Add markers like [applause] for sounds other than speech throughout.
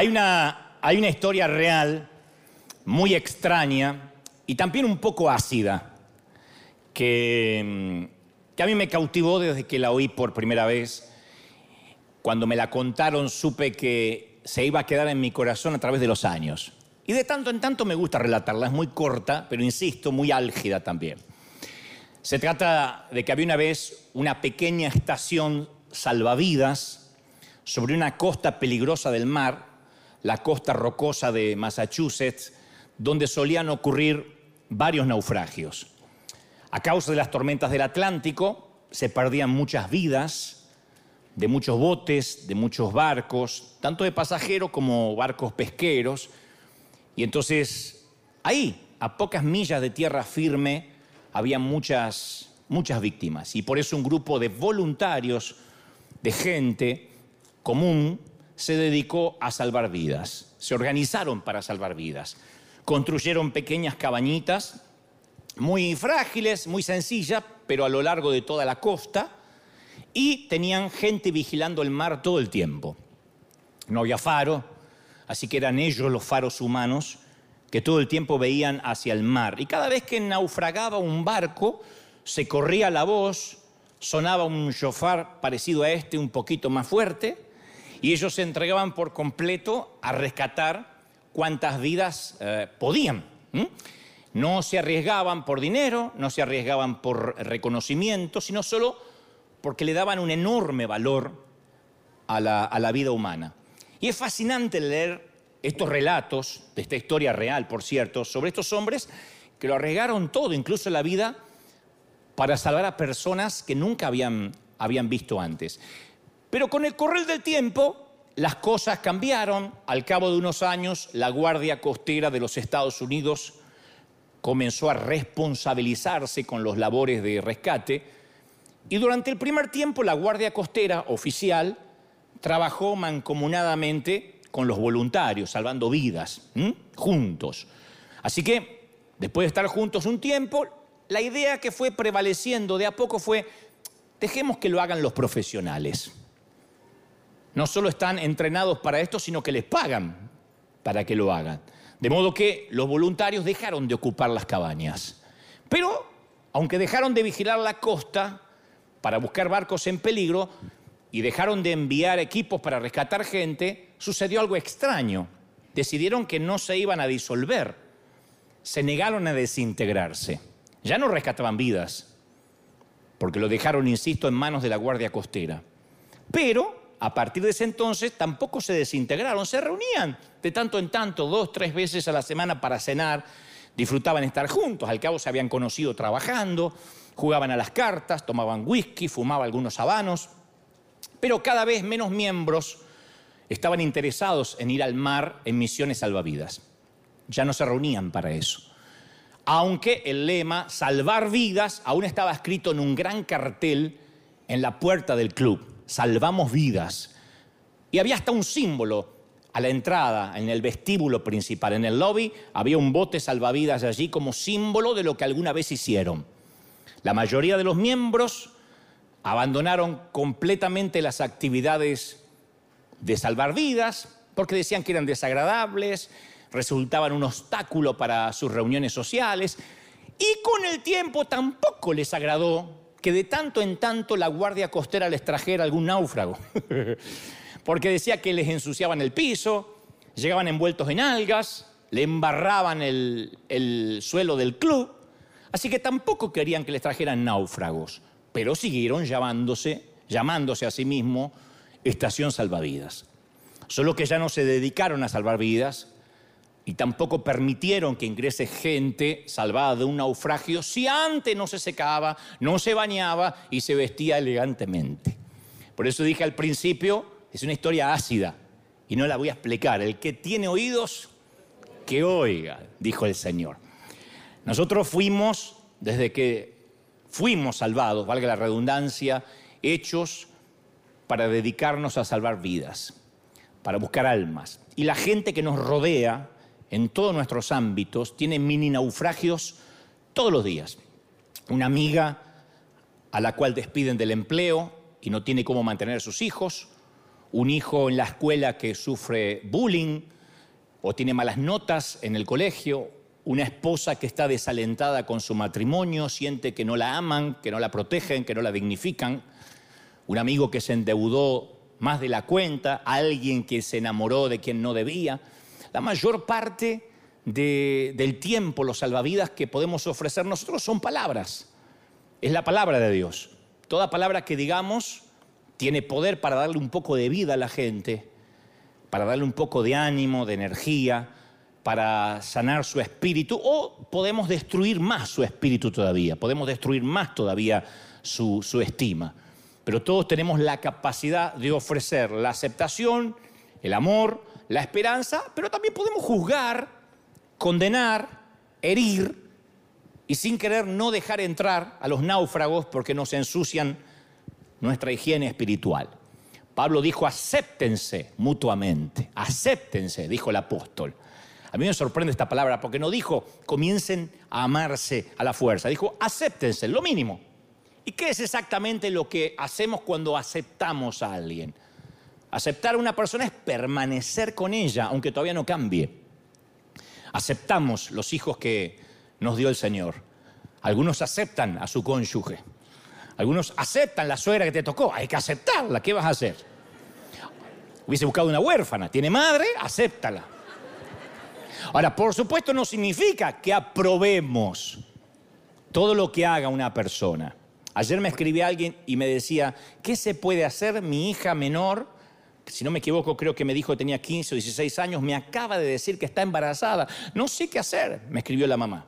Hay una, hay una historia real muy extraña y también un poco ácida que, mm, que a mí me cautivó desde que la oí por primera vez. Cuando me la contaron supe que se iba a quedar en mi corazón a través de los años. Y de tanto en tanto me gusta relatarla, es muy corta, pero insisto, muy álgida también. Se trata de que había una vez una pequeña estación salvavidas sobre una costa peligrosa del mar, la costa rocosa de Massachusetts, donde solían ocurrir varios naufragios. A causa de las tormentas del Atlántico se perdían muchas vidas de muchos botes, de muchos barcos, tanto de pasajeros como barcos pesqueros. Y entonces ahí, a pocas millas de tierra firme, había muchas, muchas víctimas. Y por eso un grupo de voluntarios, de gente común, se dedicó a salvar vidas. Se organizaron para salvar vidas. Construyeron pequeñas cabañitas, muy frágiles, muy sencillas, pero a lo largo de toda la costa, y tenían gente vigilando el mar todo el tiempo. No había faro, así que eran ellos los faros humanos que todo el tiempo veían hacia el mar. Y cada vez que naufragaba un barco, se corría la voz, sonaba un shofar parecido a este, un poquito más fuerte, y ellos se entregaban por completo a rescatar cuantas vidas eh, podían. No se arriesgaban por dinero, no se arriesgaban por reconocimiento, sino solo porque le daban un enorme valor a la, a la vida humana. Y es fascinante leer estos relatos, de esta historia real, por cierto, sobre estos hombres que lo arriesgaron todo, incluso la vida, para salvar a personas que nunca habían, habían visto antes. Pero con el correr del tiempo, las cosas cambiaron. Al cabo de unos años, la Guardia Costera de los Estados Unidos comenzó a responsabilizarse con los labores de rescate. Y durante el primer tiempo, la Guardia Costera oficial trabajó mancomunadamente con los voluntarios, salvando vidas, juntos. Así que, después de estar juntos un tiempo, la idea que fue prevaleciendo de a poco fue, dejemos que lo hagan los profesionales. No solo están entrenados para esto, sino que les pagan para que lo hagan. De modo que los voluntarios dejaron de ocupar las cabañas. Pero, aunque dejaron de vigilar la costa para buscar barcos en peligro y dejaron de enviar equipos para rescatar gente, sucedió algo extraño. Decidieron que no se iban a disolver. Se negaron a desintegrarse. Ya no rescataban vidas, porque lo dejaron, insisto, en manos de la Guardia Costera. Pero a partir de ese entonces tampoco se desintegraron, se reunían de tanto en tanto, dos, tres veces a la semana para cenar, disfrutaban estar juntos, al cabo se habían conocido trabajando, jugaban a las cartas, tomaban whisky, fumaban algunos habanos, pero cada vez menos miembros estaban interesados en ir al mar en misiones salvavidas. Ya no se reunían para eso. Aunque el lema salvar vidas aún estaba escrito en un gran cartel en la puerta del club, salvamos vidas. Y había hasta un símbolo a la entrada, en el vestíbulo principal, en el lobby, había un bote salvavidas allí como símbolo de lo que alguna vez hicieron. La mayoría de los miembros abandonaron completamente las actividades de salvar vidas, porque decían que eran desagradables, resultaban un obstáculo para sus reuniones sociales, y con el tiempo tampoco les agradó que de tanto en tanto la Guardia Costera les trajera algún náufrago, [laughs] porque decía que les ensuciaban el piso, llegaban envueltos en algas, le embarraban el, el suelo del club, así que tampoco querían que les trajeran náufragos, pero siguieron llamándose, llamándose a sí mismos estación salvavidas. Solo que ya no se dedicaron a salvar vidas y tampoco permitieron que ingrese gente salvada de un naufragio si antes no se secaba, no se bañaba y se vestía elegantemente. Por eso dije al principio, es una historia ácida y no la voy a explicar. El que tiene oídos, que oiga, dijo el Señor. Nosotros fuimos, desde que fuimos salvados, valga la redundancia, hechos para dedicarnos a salvar vidas, para buscar almas. Y la gente que nos rodea en todos nuestros ámbitos tiene mini naufragios todos los días. Una amiga a la cual despiden del empleo y no tiene cómo mantener a sus hijos, un hijo en la escuela que sufre bullying o tiene malas notas en el colegio, una esposa que está desalentada con su matrimonio, siente que no la aman, que no la protegen, que no la dignifican, un amigo que se endeudó más de la cuenta, alguien que se enamoró de quien no debía. La mayor parte del tiempo, los salvavidas que podemos ofrecer nosotros son palabras. Es la palabra de Dios. Toda palabra que digamos tiene poder para darle un poco de vida a la gente, para darle un poco de ánimo, de energía, para sanar su espíritu, o podemos destruir más su espíritu todavía, podemos destruir más todavía su, estima. Pero todos tenemos la capacidad de ofrecer la aceptación, el amor, la esperanza, pero también podemos juzgar, condenar, herir y sin querer no dejar entrar a los náufragos porque nos ensucian nuestra higiene espiritual. Pablo dijo, acéptense mutuamente, acéptense, dijo el apóstol. A mí me sorprende esta palabra porque no dijo comiencen a amarse a la fuerza, dijo acéptense, lo mínimo. ¿Y qué es exactamente lo que hacemos cuando aceptamos a alguien? Aceptar a una persona es permanecer con ella, aunque todavía no cambie. Aceptamos los hijos que nos dio el Señor. Algunos aceptan a su cónyuge. Algunos aceptan la suegra que te tocó. Hay que aceptarla. ¿Qué vas a hacer? Hubiese buscado una huérfana. ¿Tiene madre? Acéptala. Ahora, por supuesto, no significa que aprobemos todo lo que haga una persona. Ayer me escribí a alguien y me decía, ¿qué se puede hacer? Mi hija menor, si no me equivoco, creo que me dijo que tenía 15 o 16 años, me acaba de decir que está embarazada. No sé qué hacer, me escribió la mamá.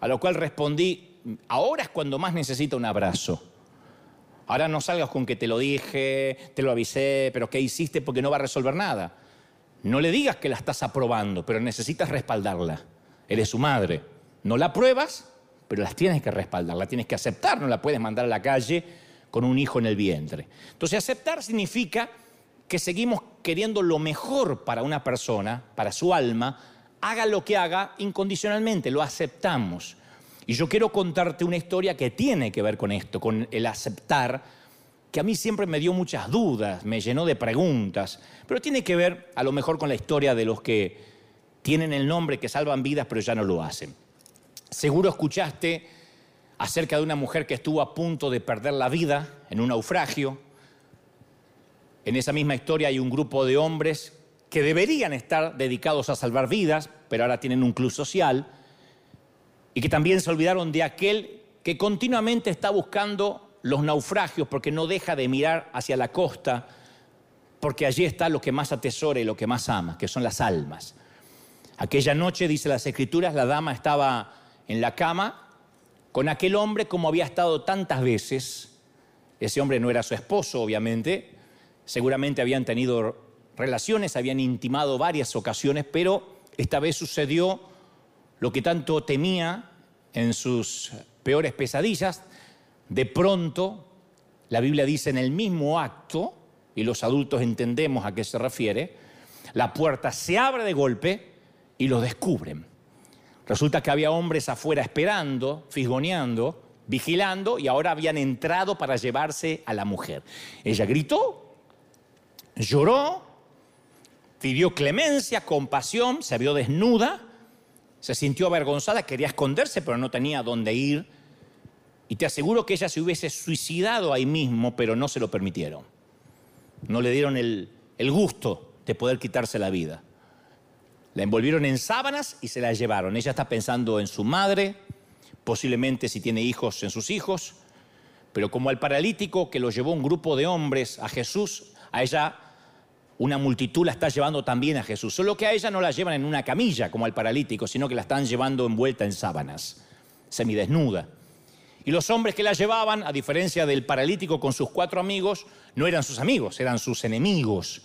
A lo cual respondí, ahora es cuando más necesita un abrazo. Ahora no salgas con que te lo dije, te lo avisé, pero ¿qué hiciste? Porque no va a resolver nada. No le digas que la estás aprobando, pero necesitas respaldarla. Eres su madre. No la pruebas, pero las tienes que respaldar, la tienes que aceptar, no la puedes mandar a la calle con un hijo en el vientre. Entonces, aceptar significa que seguimos queriendo lo mejor para una persona, para su alma, haga lo que haga incondicionalmente, lo aceptamos. Y yo quiero contarte una historia que tiene que ver con esto, con el aceptar, que a mí siempre me dio muchas dudas, me llenó de preguntas, pero tiene que ver a lo mejor con la historia de los que tienen el nombre, que salvan vidas, pero ya no lo hacen. Seguro escuchaste acerca de una mujer que estuvo a punto de perder la vida en un naufragio. En esa misma historia hay un grupo de hombres que deberían estar dedicados a salvar vidas, pero ahora tienen un club social, y que también se olvidaron de aquel que continuamente está buscando los naufragios porque no deja de mirar hacia la costa, porque allí está lo que más atesora y lo que más ama, que son las almas. Aquella noche, dice las escrituras, la dama estaba en la cama con aquel hombre como había estado tantas veces. Ese hombre no era su esposo, obviamente. Seguramente habían tenido relaciones, habían intimado varias ocasiones, pero esta vez sucedió lo que tanto temía en sus peores pesadillas. De pronto, la Biblia dice en el mismo acto, y los adultos entendemos a qué se refiere, la puerta se abre de golpe y los descubren. Resulta que había hombres afuera esperando, fisgoneando, vigilando y ahora habían entrado para llevarse a la mujer. Ella gritó, lloró, pidió clemencia, compasión, se vio desnuda, se sintió avergonzada, quería esconderse pero no tenía dónde ir. Y te aseguro que ella se hubiese suicidado ahí mismo, pero no se lo permitieron. No le dieron el, el gusto de poder quitarse la vida. La envolvieron en sábanas y se la llevaron. Ella está pensando en su madre, posiblemente si tiene hijos en sus hijos, pero como al paralítico que lo llevó un grupo de hombres a Jesús, a ella una multitud la está llevando también a Jesús. Solo que a ella no la llevan en una camilla como al paralítico, sino que la están llevando envuelta en sábanas, semidesnuda. Y los hombres que la llevaban, a diferencia del paralítico con sus cuatro amigos, no eran sus amigos, eran sus enemigos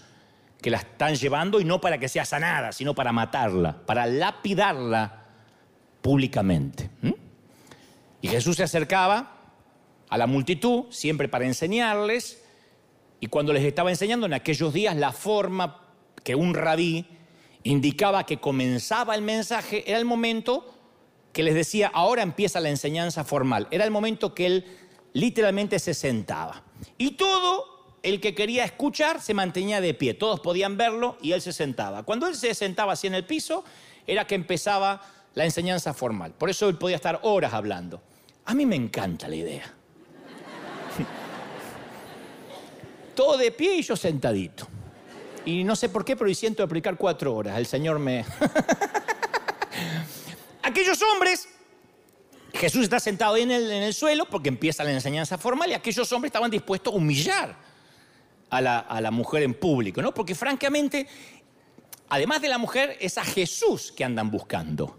que la están llevando y no para que sea sanada, sino para matarla, para lapidarla públicamente. Y Jesús se acercaba a la multitud, siempre para enseñarles, y cuando les estaba enseñando en aquellos días la forma que un rabí indicaba que comenzaba el mensaje, era el momento que les decía, ahora empieza la enseñanza formal, era el momento que él literalmente se sentaba. Y todo el que quería escuchar se mantenía de pie. Todos podían verlo y él se sentaba. Cuando él se sentaba así en el piso, era que empezaba la enseñanza formal. Por eso él podía estar horas hablando. A mí me encanta la idea. Todo de pie y yo sentadito. Y no sé por qué, pero hoy siento aplicar cuatro horas. El Señor me... [laughs] Aquellos hombres Jesús está sentado ahí en el, en el, suelo porque empieza la enseñanza formal y aquellos hombres estaban dispuestos a humillar a la, a la, mujer en público, ¿no? Porque francamente, además de la mujer, es a Jesús que andan buscando.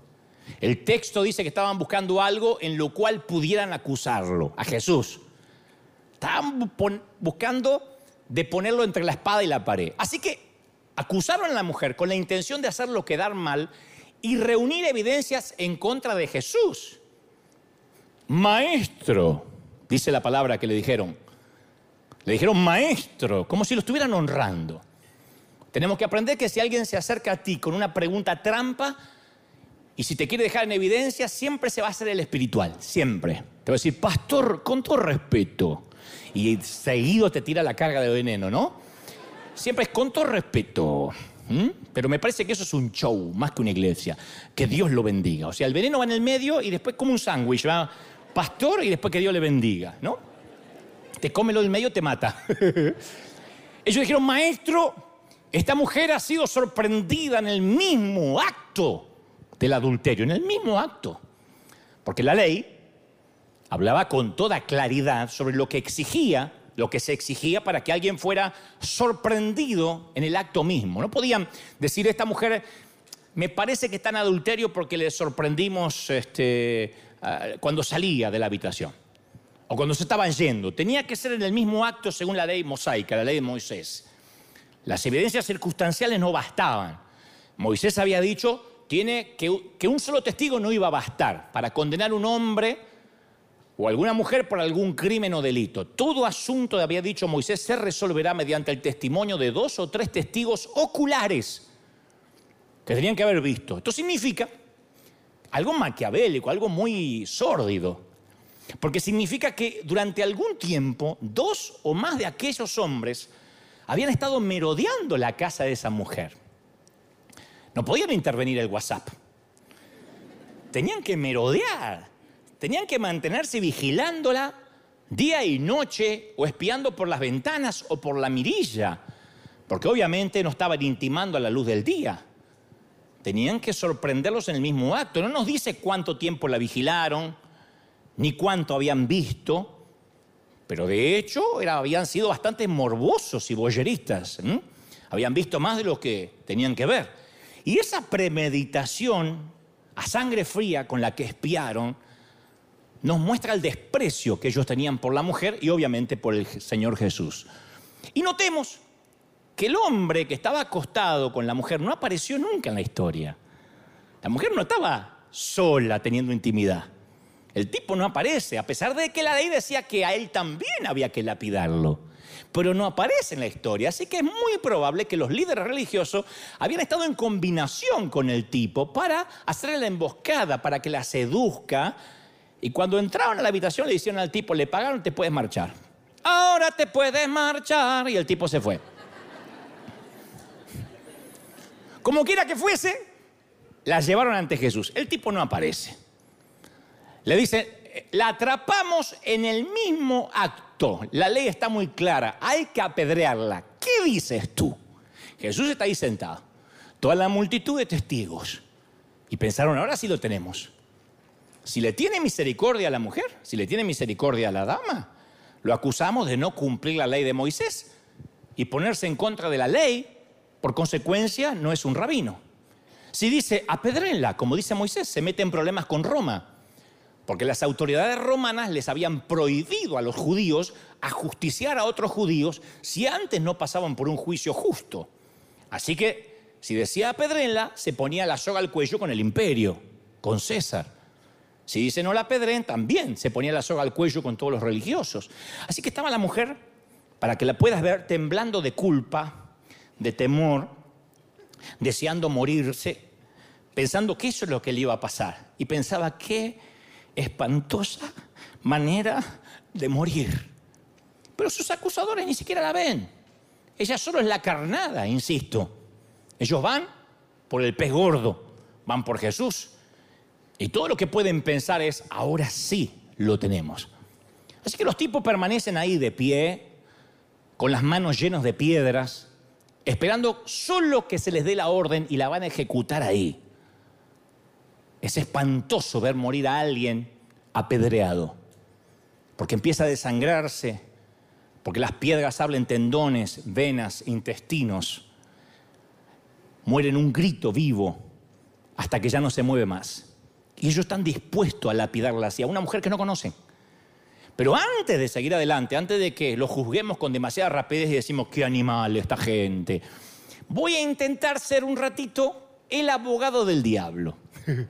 El texto dice que estaban buscando algo en lo cual pudieran acusarlo, a Jesús. Estaban buscando de ponerlo entre la espada y la pared. Así que acusaron a la mujer con la intención de hacerlo quedar mal y reunir evidencias en contra de Jesús. Maestro, dice la palabra que le dijeron. Le dijeron maestro, como si lo estuvieran honrando. Tenemos que aprender que si alguien se acerca a ti con una pregunta trampa y si te quiere dejar en evidencia, siempre se va a hacer el espiritual, siempre. Te va a decir, pastor, con todo respeto. Y seguido te tira la carga de veneno, ¿no? Siempre es con todo respeto. Pero me parece que eso es un show, más que una iglesia. Que Dios lo bendiga. O sea, el veneno va en el medio y después como un sándwich, va pastor y después que Dios le bendiga, ¿no? Te come lo del medio, te mata. [laughs] Ellos dijeron, maestro, esta mujer ha sido sorprendida en el mismo acto del adulterio, en el mismo acto. Porque la ley hablaba con toda claridad sobre lo que exigía, lo que se exigía para que alguien fuera sorprendido en el acto mismo. No podían decir, esta mujer me parece que está en adulterio porque le sorprendimos este, Ah, cuando salía de la habitación o cuando se estaban yendo. Tenía que ser en el mismo acto según la ley mosaica, la ley de Moisés. Las evidencias circunstanciales no bastaban. Moisés había dicho tiene que, que un solo testigo no iba a bastar para condenar a un hombre o alguna mujer por algún crimen o delito. Todo asunto, había dicho Moisés, se resolverá mediante el testimonio de dos o tres testigos oculares que tenían que haber visto. Esto significa algo maquiavélico, algo muy sórdido. Porque significa que durante algún tiempo dos o más de aquellos hombres habían estado merodeando la casa de esa mujer. No podían intervenir el WhatsApp. Tenían que merodear, tenían que mantenerse vigilándola día y noche o espiando por las ventanas o por la mirilla, porque obviamente no estaban intimando a la luz del día tenían que sorprenderlos en el mismo acto. No nos dice cuánto tiempo la vigilaron, ni cuánto habían visto, pero de hecho habían sido bastante morbosos y boyeristas. Habían visto más de lo que tenían que ver. Y esa premeditación a sangre fría con la que espiaron nos muestra el desprecio que ellos tenían por la mujer y obviamente por el Señor Jesús. Y notemos que el hombre que estaba acostado con la mujer no apareció nunca en la historia. La mujer no estaba sola teniendo intimidad. El tipo no aparece, a pesar de que la ley decía que a él también había que lapidarlo. Pero no aparece en la historia, así que es muy probable que los líderes religiosos habían estado en combinación con el tipo para hacerle la emboscada, para que la seduzca. Y cuando entraron a la habitación le dijeron al tipo, le pagaron, te puedes marchar. Ahora te puedes marchar. Y el tipo se fue. Como quiera que fuese, la llevaron ante Jesús. El tipo no aparece. Le dice, la atrapamos en el mismo acto. La ley está muy clara, hay que apedrearla. ¿Qué dices tú? Jesús está ahí sentado. Toda la multitud de testigos. Y pensaron, ahora sí lo tenemos. Si le tiene misericordia a la mujer, si le tiene misericordia a la dama, lo acusamos de no cumplir la ley de Moisés y ponerse en contra de la ley por consecuencia, no es un rabino. Si dice apedrenla, como dice Moisés, se mete en problemas con Roma, porque las autoridades romanas les habían prohibido a los judíos ajusticiar a otros judíos si antes no pasaban por un juicio justo. Así que, si decía apedrenla, se ponía la soga al cuello con el imperio, con César. Si dice no la apedren, también se ponía la soga al cuello con todos los religiosos. Así que estaba la mujer, para que la puedas ver, temblando de culpa, de temor, deseando morirse, pensando que eso es lo que le iba a pasar. Y pensaba, qué espantosa manera de morir. Pero sus acusadores ni siquiera la ven. Ella solo es la carnada, insisto. Ellos van por el pez gordo, van por Jesús. Y todo lo que pueden pensar es, ahora sí lo tenemos. Así que los tipos permanecen ahí de pie, con las manos llenas de piedras, esperando solo que se les dé la orden y la van a ejecutar ahí. Es espantoso ver morir a alguien apedreado, porque empieza a desangrarse, porque las piedras hablen tendones, venas, intestinos. Mueren un grito vivo hasta que ya no se mueve más. Y ellos están dispuestos a lapidarla así, a una mujer que no conocen. Pero antes de seguir adelante, antes de que lo juzguemos con demasiada rapidez y decimos, qué animal esta gente, voy a intentar ser un ratito el abogado del diablo. [laughs]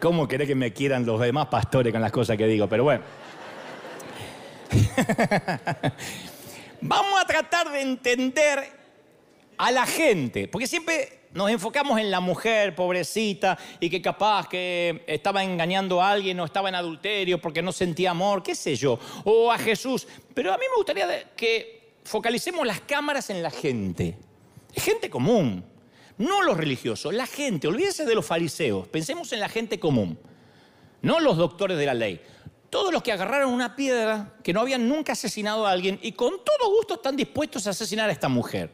¿Cómo querés que me quieran los demás pastores con las cosas que digo? Pero bueno. [laughs] Vamos a tratar de entender a la gente, porque siempre nos enfocamos en la mujer pobrecita y que capaz que estaba engañando a alguien o estaba en adulterio porque no sentía amor, qué sé yo, o a Jesús. Pero a mí me gustaría que focalicemos las cámaras en la gente, gente común, no los religiosos, la gente, olvídese de los fariseos, pensemos en la gente común, no los doctores de la ley. Todos los que agarraron una piedra, que no habían nunca asesinado a alguien y con todo gusto están dispuestos a asesinar a esta mujer.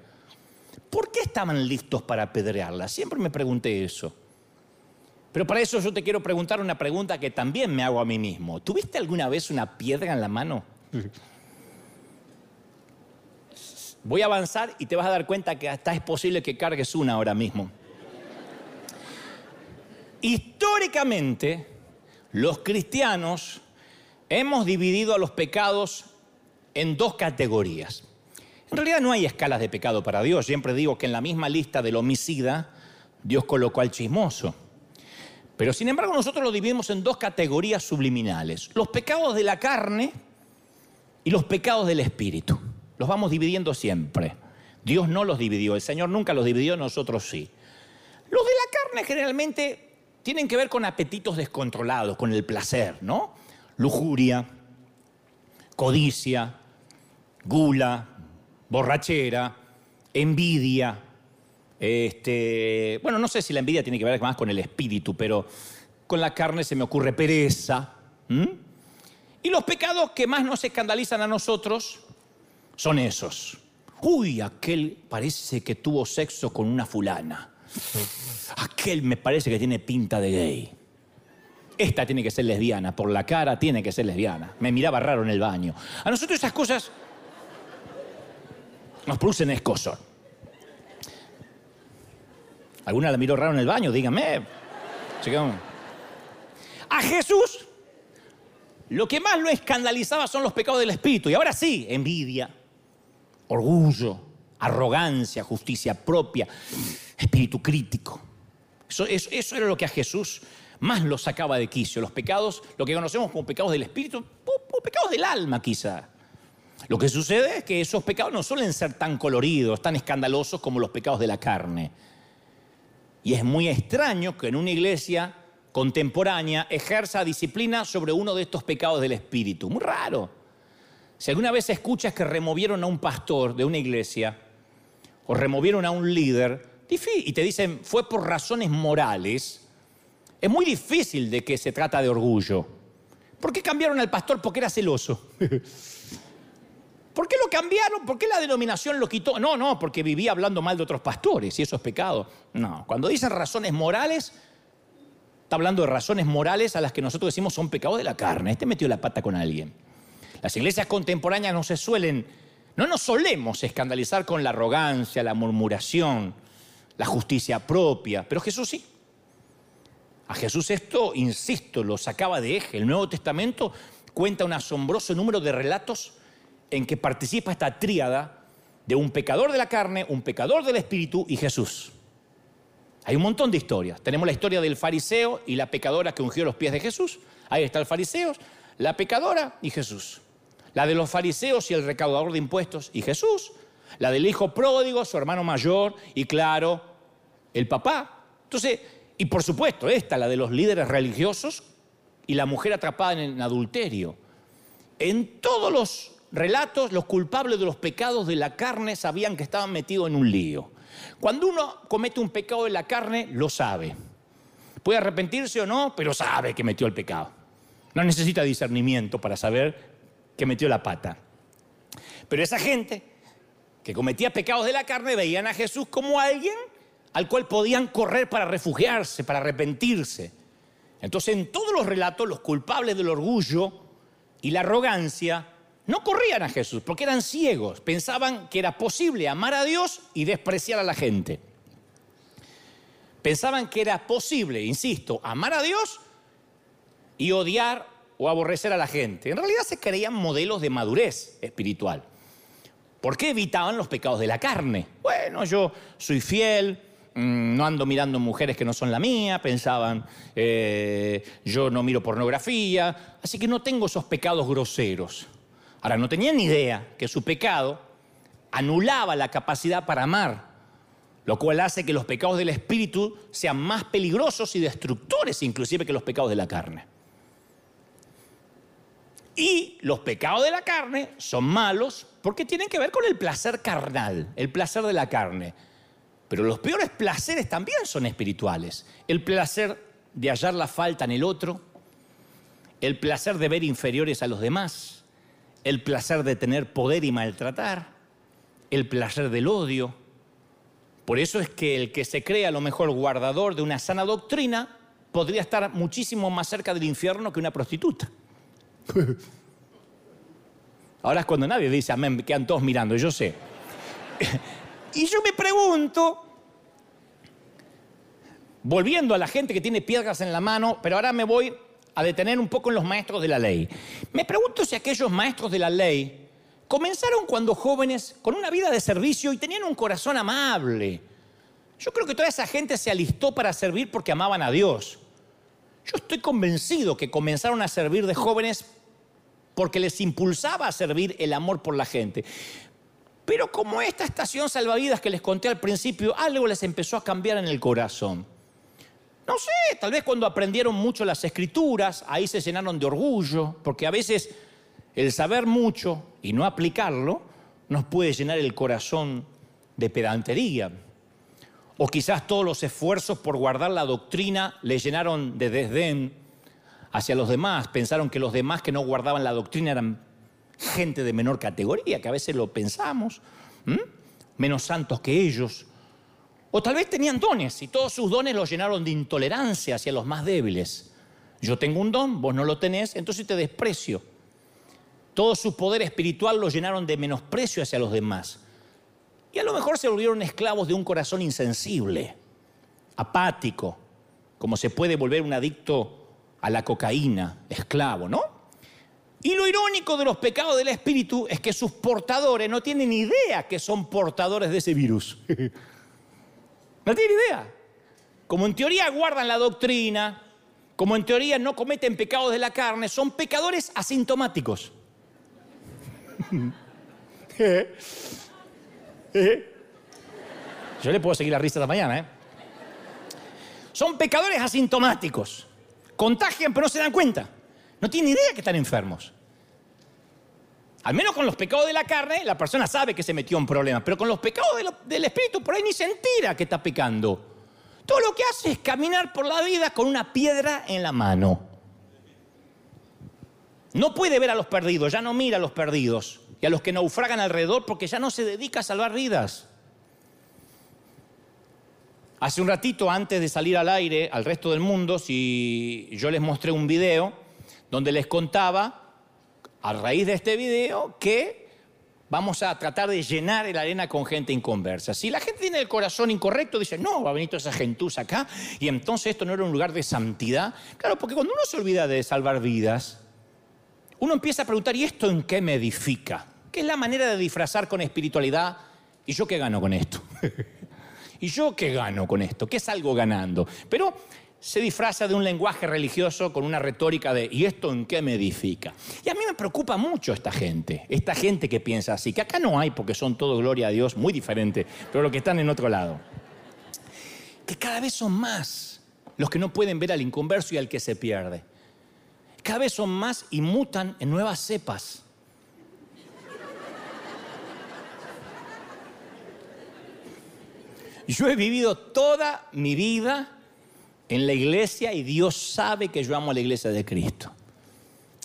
¿Por qué estaban listos para apedrearla? Siempre me pregunté eso. Pero para eso yo te quiero preguntar una pregunta que también me hago a mí mismo. ¿Tuviste alguna vez una piedra en la mano? Voy a avanzar y te vas a dar cuenta que hasta es posible que cargues una ahora mismo. Históricamente, los cristianos hemos dividido a los pecados en dos categorías. En realidad no hay escalas de pecado para Dios. Siempre digo que en la misma lista del homicida, Dios colocó al chismoso. Pero sin embargo nosotros lo dividimos en dos categorías subliminales. Los pecados de la carne y los pecados del espíritu. Los vamos dividiendo siempre. Dios no los dividió, el Señor nunca los dividió, nosotros sí. Los de la carne generalmente tienen que ver con apetitos descontrolados, con el placer, ¿no? Lujuria, codicia, gula, borrachera, envidia. Este, bueno, no sé si la envidia tiene que ver más con el espíritu, pero con la carne se me ocurre pereza. Y los pecados que más nos escandalizan a nosotros son esos. Uy, aquel parece que tuvo sexo con una fulana. Aquel me parece que tiene pinta de gay. Esta tiene que ser lesbiana, por la cara tiene que ser lesbiana. Me miraba raro en el baño. A nosotros esas cosas nos producen escosor. ¿Alguna la miró raro en el baño? Dígame. A Jesús lo que más lo escandalizaba son los pecados del espíritu. Y ahora sí, envidia, orgullo, arrogancia, justicia propia, espíritu crítico. Eso, era lo que a Jesús más lo sacaba de quicio. Los pecados, lo que conocemos como pecados del espíritu, pecados del alma quizá. Lo que sucede es que esos pecados no suelen ser tan coloridos, tan escandalosos como los pecados de la carne. Y es muy extraño que en una iglesia contemporánea ejerza disciplina sobre uno de estos pecados del espíritu. Muy raro. Si alguna vez escuchas que removieron a un pastor de una iglesia o removieron a un líder y te dicen fue por razones morales, es muy difícil de que se trata de orgullo. ¿Por qué cambiaron al pastor? Porque era celoso. [laughs] ¿Por qué lo cambiaron? ¿Por qué la denominación lo quitó? No, no, porque vivía hablando mal de otros pastores y eso es pecado. No, cuando dicen razones morales, está hablando de razones morales a las que nosotros decimos son pecados de la carne. Este metió la pata con alguien. Las iglesias contemporáneas no se suelen, no nos solemos escandalizar con la arrogancia, la murmuración, la justicia propia, pero Jesús sí. A Jesús esto, insisto, lo sacaba de eje. El Nuevo Testamento cuenta un asombroso número de relatos en que participa esta tríada de un pecador de la carne, un pecador del espíritu y Jesús. Hay un montón de historias. Tenemos la historia del fariseo y la pecadora que ungió los pies de Jesús. Ahí está el fariseo, la pecadora y Jesús. La de los fariseos y el recaudador de impuestos y Jesús. La del hijo pródigo, su hermano mayor y claro, el papá. Entonces, y por supuesto, esta, la de los líderes religiosos y la mujer atrapada en adulterio. En todos los relatos, los culpables de los pecados de la carne sabían que estaban metidos en un lío. Cuando uno comete un pecado de la carne, lo sabe. Puede arrepentirse o no, pero sabe que metió el pecado. No necesita discernimiento para saber que metió la pata. Pero esa gente que cometía pecados de la carne veían a Jesús como alguien al cual podían correr para refugiarse, para arrepentirse. Entonces en todos los relatos los culpables del orgullo y la arrogancia no corrían a Jesús porque eran ciegos, pensaban que era posible amar a Dios y despreciar a la gente. Pensaban que era posible, insisto, amar a Dios y odiar o aborrecer a la gente. En realidad se creían modelos de madurez espiritual. ¿Por qué evitaban los pecados de la carne? Bueno, yo soy fiel, mm, no ando mirando mujeres que no son la mía, pensaban, eh, yo no miro pornografía, así que no tengo esos pecados groseros. Ahora, no tenían ni idea que su pecado anulaba la capacidad para amar, lo cual hace que los pecados del espíritu sean más peligrosos y destructores inclusive que los pecados de la carne. Y los pecados de la carne son malos porque tienen que ver con el placer carnal, el placer de la carne. Pero los peores placeres también son espirituales. El placer de hallar la falta en el otro, el placer de ver inferiores a los demás, el placer de tener poder y maltratar, el placer del odio. Por eso es que el que se cree a lo mejor guardador de una sana doctrina podría estar muchísimo más cerca del infierno que una prostituta. [laughs] Ahora es cuando nadie dice amén, quedan todos mirando, yo sé. [laughs] y yo me pregunto, volviendo a la gente que tiene piedras en la mano, pero ahora me voy a detener un poco en los maestros de la ley. Me pregunto si aquellos maestros de la ley comenzaron cuando jóvenes con una vida de servicio y tenían un corazón amable. Yo creo que toda esa gente se alistó para servir porque amaban a Dios. Yo estoy convencido que comenzaron a servir de jóvenes porque les impulsaba a servir el amor por la gente. Pero como esta estación salvavidas que les conté al principio, algo les empezó a cambiar en el corazón. No sé, tal vez cuando aprendieron mucho las escrituras, ahí se llenaron de orgullo, porque a veces el saber mucho y no aplicarlo nos puede llenar el corazón de pedantería. O quizás todos los esfuerzos por guardar la doctrina le llenaron de desdén hacia los demás. Pensaron que los demás que no guardaban la doctrina eran gente de menor categoría, que a veces lo pensamos, menos santos que ellos. O tal vez tenían dones y todos sus dones los llenaron de intolerancia hacia los más débiles. Yo tengo un don, vos no lo tenés, entonces te desprecio. Todo su poder espiritual lo llenaron de menosprecio hacia los demás. Y a lo mejor se volvieron esclavos de un corazón insensible, apático, como se puede volver un adicto a la cocaína, esclavo, ¿no? Y lo irónico de los pecados del espíritu es que sus portadores no tienen idea que son portadores de ese virus. [laughs] no tienen idea. Como en teoría guardan la doctrina, como en teoría no cometen pecados de la carne, son pecadores asintomáticos. [laughs] Yo le puedo seguir la risa esta mañana, ¿eh? Son pecadores asintomáticos. Contagian, pero no se dan cuenta. No tienen idea que están enfermos. Al menos con los pecados de la carne, la persona sabe que se metió en problemas, pero con los pecados del espíritu, por ahí ni se entera que está pecando. Todo lo que hace es caminar por la vida con una piedra en la mano. No puede ver a los perdidos, ya no mira a los perdidos y a los que naufragan alrededor porque ya no se dedica a salvar vidas. Hace un ratito, antes de salir al aire al resto del mundo, si yo les mostré un video donde les contaba, a raíz de este video, que vamos a tratar de llenar la arena con gente inconversa. Si la gente tiene el corazón incorrecto, dice, no, va a venir toda esa gentuza acá, y entonces esto no era un lugar de santidad. Claro, porque cuando uno se olvida de salvar vidas, uno empieza a preguntar, ¿y esto en qué me edifica? ¿Qué es la manera de disfrazar con espiritualidad? ¿Y yo qué gano con esto? [laughs] ¿Y yo qué gano con esto? ¿Qué salgo ganando? Pero se disfraza de un lenguaje religioso con una retórica de ¿y esto en qué me edifica? Y a mí me preocupa mucho esta gente, esta gente que piensa así, que acá no hay porque son todo gloria a Dios, muy diferente, pero los que están en otro lado. Que cada vez son más los que no pueden ver al inconverso y al que se pierde cada vez son más y mutan en nuevas cepas. Yo he vivido toda mi vida en la iglesia y Dios sabe que yo amo a la iglesia de Cristo.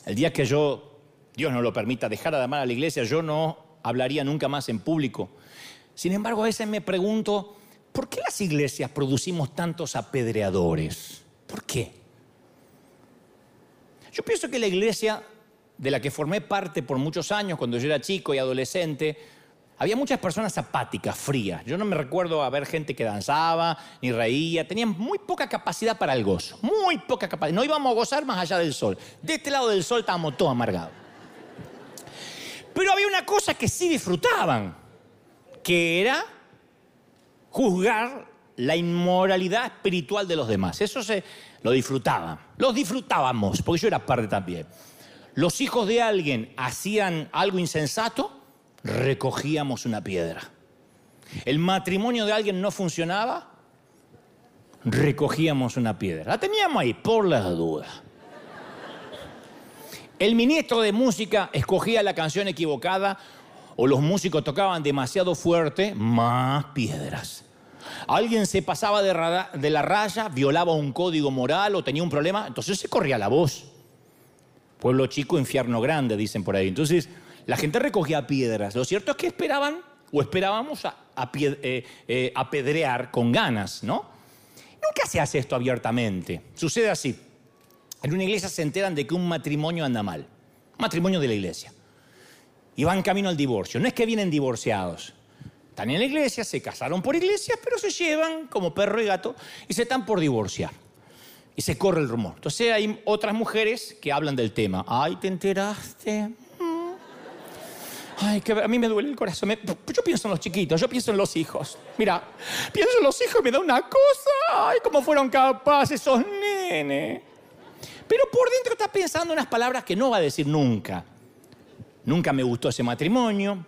El día que yo, Dios no lo permita, dejara de amar a la iglesia, yo no hablaría nunca más en público. Sin embargo, a veces me pregunto, ¿por qué las iglesias producimos tantos apedreadores? ¿Por qué? Yo pienso que la iglesia de la que formé parte por muchos años, cuando yo era chico y adolescente, había muchas personas apáticas, frías. Yo no me recuerdo a ver gente que danzaba ni reía. Tenían muy poca capacidad para el gozo. Muy poca capacidad. No íbamos a gozar más allá del sol. De este lado del sol estábamos todos amargados. Pero había una cosa que sí disfrutaban, que era juzgar la inmoralidad espiritual de los demás. Eso se lo disfrutaban. Los disfrutábamos, porque yo era parte también. Los hijos de alguien hacían algo insensato, recogíamos una piedra. El matrimonio de alguien no funcionaba, recogíamos una piedra. La teníamos ahí, por las dudas. El ministro de música escogía la canción equivocada o los músicos tocaban demasiado fuerte, más piedras. Alguien se pasaba de, la raya, violaba un código moral o tenía un problema, entonces se corría la voz. Pueblo chico, infierno grande, dicen por ahí. Entonces, la gente recogía piedras. Lo cierto es que esperaban o esperábamos a, eh, eh, apedrear con ganas, ¿no? Nunca se hace esto abiertamente. Sucede así. En una iglesia se enteran de que un matrimonio anda mal. Matrimonio de la iglesia. Y van camino al divorcio. No es que vienen divorciados. Están en la iglesia, se casaron por iglesias, pero se llevan como perro y gato y se están por divorciar. Y se corre el rumor. Entonces hay otras mujeres que hablan del tema. Ay, ¿te enteraste? Ay, que a mí me duele el corazón. yo pienso en los chiquitos, yo pienso en los hijos. Mira, pienso en los hijos y me da una cosa. Ay, cómo fueron capaces esos nenes. Pero por dentro está pensando unas palabras que no va a decir nunca. Nunca me gustó ese matrimonio.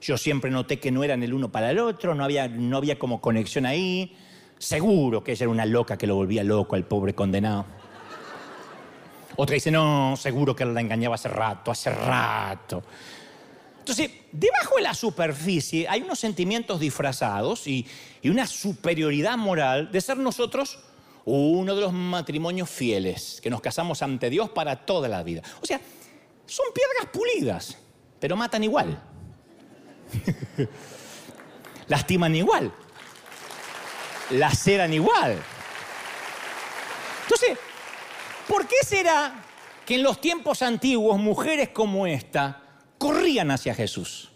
Yo siempre noté que no eran el uno para el otro, no había, no había como conexión ahí. Seguro que ella era una loca que lo volvía loco al pobre condenado. Otra dice, no, seguro que la engañaba hace rato, hace rato. Entonces, debajo de la superficie hay unos sentimientos disfrazados y, una superioridad moral de ser nosotros uno de los matrimonios fieles, que nos casamos ante Dios para toda la vida. O sea, son piedras pulidas, pero matan igual. [laughs] Lastiman igual. Laceran igual. Entonces, ¿por qué será que en los tiempos antiguos mujeres como esta corrían hacia Jesús.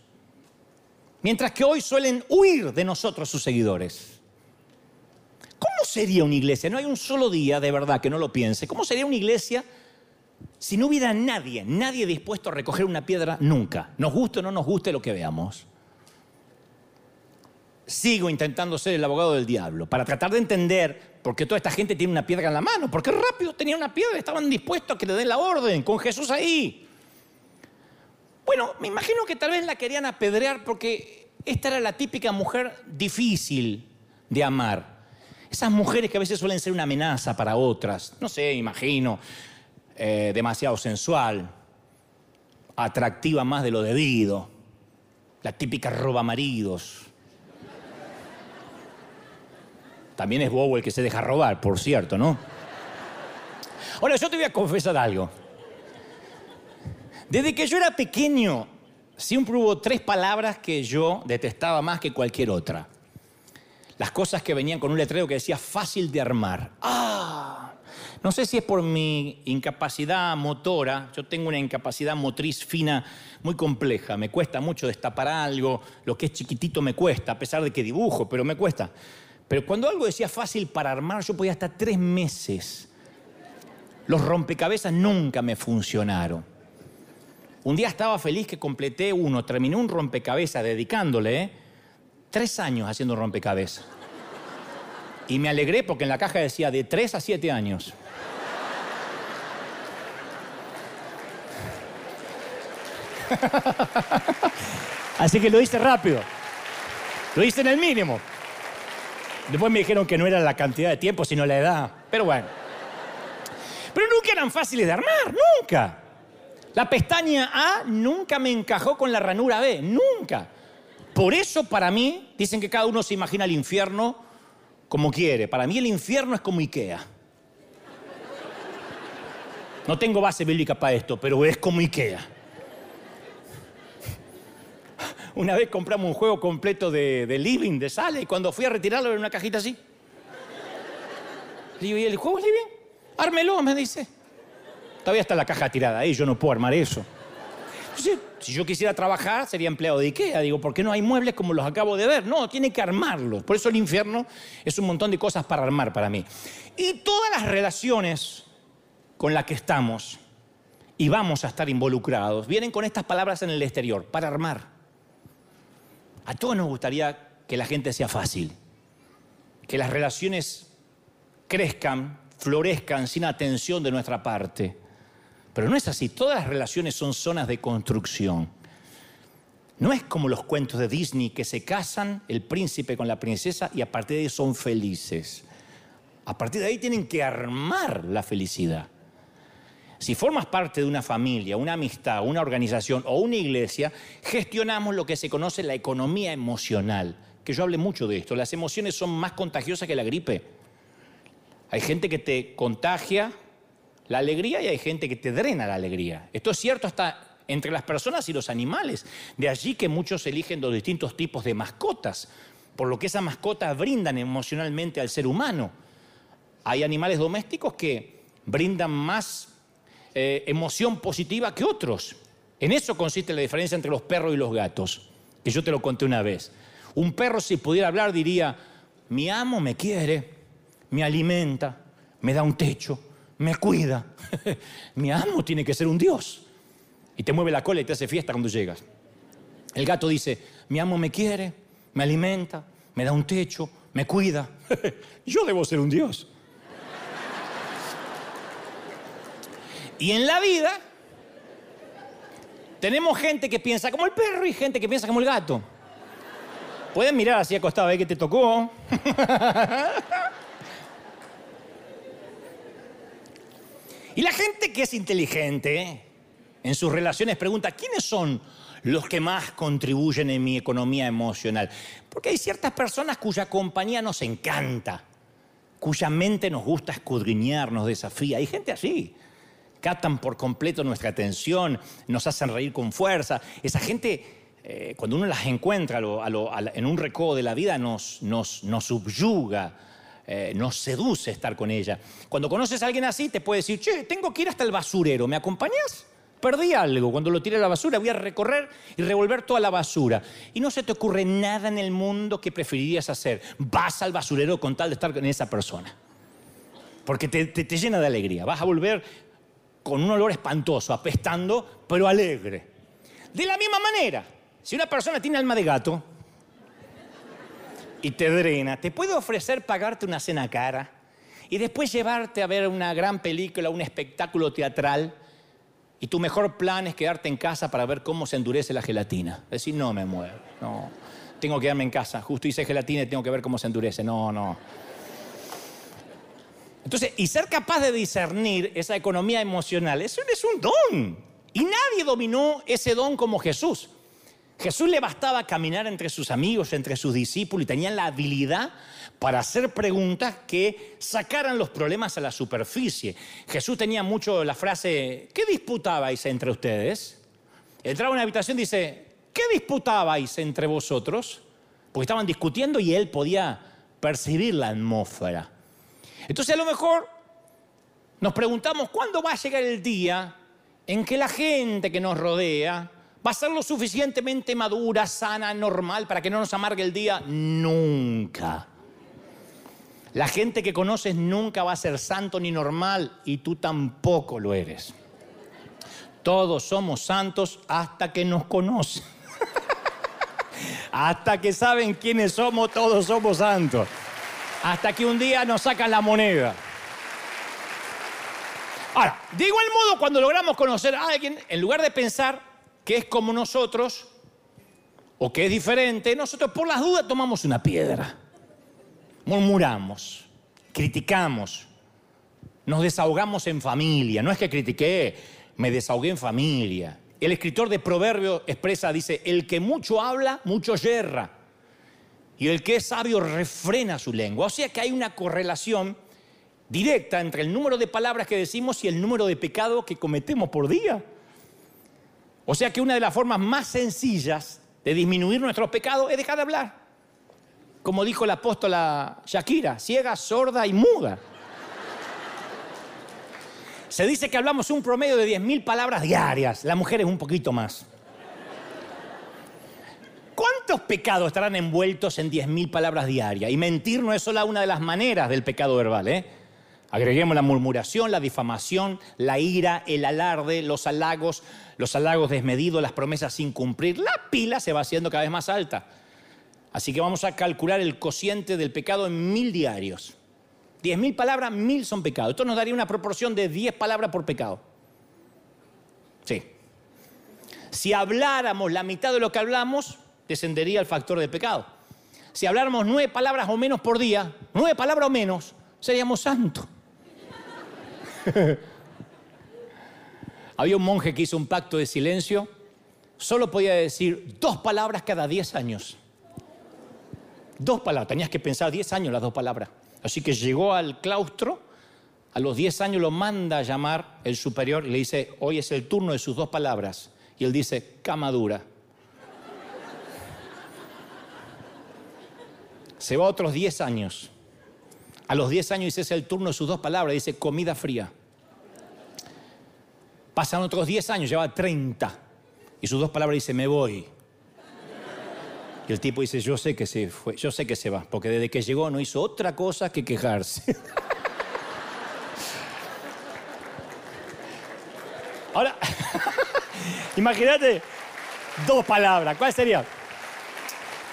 Mientras que hoy suelen huir de nosotros sus seguidores. ¿Cómo sería una iglesia? No hay un solo día de verdad que no lo piense. ¿Cómo sería una iglesia si no hubiera nadie, nadie dispuesto a recoger una piedra nunca? Nos guste o no nos guste lo que veamos. Sigo intentando ser el abogado del diablo para tratar de entender por qué toda esta gente tiene una piedra en la mano. Porque rápido tenía una piedra, estaban dispuestos a que le den la orden con Jesús ahí. Bueno, me imagino que tal vez la querían apedrear porque esta era la típica mujer difícil de amar. Esas mujeres que a veces suelen ser una amenaza para otras. No sé, imagino, eh, demasiado sensual, atractiva más de lo debido. La típica roba maridos. También es bobo el que se deja robar, por cierto, ¿no? Ahora, yo te voy a confesar algo. Desde que yo era pequeño, siempre hubo tres palabras que yo detestaba más que cualquier otra. Las cosas que venían con un letrero que decía fácil de armar. ¡Ah! No sé si es por mi incapacidad motora, yo tengo una incapacidad motriz fina muy compleja, me cuesta mucho destapar algo, lo que es chiquitito me cuesta, a pesar de que dibujo, pero me cuesta. Pero cuando algo decía fácil para armar, yo podía hasta tres meses. Los rompecabezas nunca me funcionaron. Un día estaba feliz que completé uno, terminé un rompecabezas dedicándole ¿eh? tres años haciendo rompecabezas. Y me alegré porque en la caja decía de tres a siete años. [laughs] Así que lo hice rápido. Lo hice en el mínimo. Después me dijeron que no era la cantidad de tiempo, sino la edad. Pero bueno. Pero nunca eran fáciles de armar, nunca. La pestaña A nunca me encajó con la ranura B, nunca. Por eso para mí, dicen que cada uno se imagina el infierno como quiere. Para mí el infierno es como Ikea. No tengo base bíblica para esto, pero es como Ikea. Una vez compramos un juego completo de, living, de sala, y cuando fui a retirarlo era una cajita así. Le digo, ¿y el juego es living? Ármelo, me dice. Todavía está la caja tirada ahí, yo no puedo armar eso. si yo quisiera trabajar, sería empleado de Ikea. Digo, ¿por qué no hay muebles como los acabo de ver? No, tiene que armarlos. Por eso el infierno es un montón de cosas para armar para mí. Y todas las relaciones con las que estamos y vamos a estar involucrados vienen con estas palabras en el exterior, para armar. A todos nos gustaría que la gente sea fácil, que las relaciones crezcan, florezcan sin atención de nuestra parte. Pero no es así, todas las relaciones son zonas de construcción. No es como los cuentos de Disney que se casan el príncipe con la princesa y a partir de ahí son felices. A partir de ahí tienen que armar la felicidad. Si formas parte de una familia, una amistad, una organización o una iglesia, gestionamos lo que se conoce la economía emocional. Que yo hable mucho de esto. Las emociones son más contagiosas que la gripe. Hay gente que te contagia la alegría y hay gente que te drena la alegría. Esto es cierto hasta entre las personas y los animales. De allí que muchos eligen los distintos tipos de mascotas, por lo que esas mascotas brindan emocionalmente al ser humano. Hay animales domésticos que brindan más eh, emoción positiva que otros. En eso consiste la diferencia entre los perros y los gatos, que yo te lo conté una vez. Un perro si pudiera hablar diría, mi amo me quiere, me alimenta, me da un techo, me cuida. [laughs] Mi amo tiene que ser un Dios. Y te mueve la cola y te hace fiesta cuando llegas. El gato dice, mi amo me quiere, me alimenta, me da un techo, me cuida. [laughs] Yo debo ser un Dios. Y en la vida tenemos gente que piensa como el perro y gente que piensa como el gato. Pueden mirar así acostado, ver que te tocó? [laughs] Y la gente que es inteligente en sus relaciones pregunta, ¿quiénes son los que más contribuyen en mi economía emocional? Porque hay ciertas personas cuya compañía nos encanta, cuya mente nos gusta escudriñar, nos desafía. Hay gente así. Captan por completo nuestra atención, nos hacen reír con fuerza. Esa gente, eh, cuando uno las encuentra en un recodo de la vida, nos, subyuga eh, nos seduce estar con ella. Cuando conoces a alguien así, te puede decir, che, tengo que ir hasta el basurero, ¿me acompañas? Perdí algo, cuando lo tiré a la basura voy a recorrer y revolver toda la basura. Y no se te ocurre nada en el mundo que preferirías hacer. Vas al basurero con tal de estar con esa persona. Porque te, te llena de alegría. Vas a volver con un olor espantoso, apestando, pero alegre. De la misma manera, si una persona tiene alma de gato, y te drena, te puede ofrecer pagarte una cena cara y después llevarte a ver una gran película, un espectáculo teatral, y tu mejor plan es quedarte en casa para ver cómo se endurece la gelatina. Decir, no me muevo, no. Tengo que quedarme en casa. Justo hice gelatina y tengo que ver cómo se endurece. No, no. Entonces, y ser capaz de discernir esa economía emocional, eso es un don. Y nadie dominó ese don como Jesús. Jesús le bastaba caminar entre sus amigos, entre sus discípulos y tenían la habilidad para hacer preguntas que sacaran los problemas a la superficie. Jesús tenía mucho la frase, ¿qué disputabais entre ustedes? Entraba en una habitación y dice, ¿qué disputabais entre vosotros? Porque estaban discutiendo y él podía percibir la atmósfera. Entonces a lo mejor nos preguntamos, ¿cuándo va a llegar el día en que la gente que nos rodea ¿Va a ser lo suficientemente madura, sana, normal para que no nos amargue el día? Nunca. La gente que conoces nunca va a ser santo ni normal y tú tampoco lo eres. Todos somos santos hasta que nos conocen. [laughs] hasta que saben quiénes somos, todos somos santos. Hasta que un día nos sacan la moneda. Ahora, de igual modo, cuando logramos conocer a alguien, en lugar de pensar, que es como nosotros o que es diferente, nosotros por las dudas tomamos una piedra, murmuramos, criticamos, nos desahogamos en familia. No es que critiqué, me desahogué en familia. El escritor de Proverbios expresa, dice, el que mucho habla, mucho yerra. Y el que es sabio refrena su lengua. O sea que hay una correlación directa entre el número de palabras que decimos y el número de pecados que cometemos por día. O sea que una de las formas más sencillas de disminuir nuestros pecados es dejar de hablar. Como dijo la apóstola Shakira, ciega, sorda y muda. Se dice que hablamos un promedio de 10.000 palabras diarias, las mujeres un poquito más. ¿Cuántos pecados estarán envueltos en 10.000 palabras diarias? Y mentir no es solo una de las maneras del pecado verbal. ¿eh? Agreguemos la murmuración, la difamación, la ira, el alarde, los halagos, los halagos desmedidos, las promesas sin cumplir. La pila se va haciendo cada vez más alta. Así que vamos a calcular el cociente del pecado en mil diarios. 10.000 palabras, mil son pecados. Esto nos daría una proporción de 10 palabras por pecado. Sí. Si habláramos la mitad de lo que hablamos, descendería el factor de pecado. Si habláramos nueve palabras o menos por día, nueve palabras o menos, seríamos santos. [laughs] Había un monje que hizo un pacto de silencio, solo podía decir dos palabras cada diez años. Dos palabras, tenías que pensar diez años las dos palabras. Así que llegó al claustro, a los 10 años lo manda a llamar el superior y le dice, hoy es el turno de sus dos palabras. Y él dice, cama dura. Se va otros 10 años. A los 10 años dice, el turno de sus dos palabras, dice, comida fría. Pasan otros 10 años, lleva 30. Y sus dos palabras dice, me voy. Y el tipo dice, yo sé que se fue, yo sé que se va, porque desde que llegó no hizo otra cosa que quejarse. [laughs] Ahora, [laughs] imagínate dos palabras, ¿cuál sería?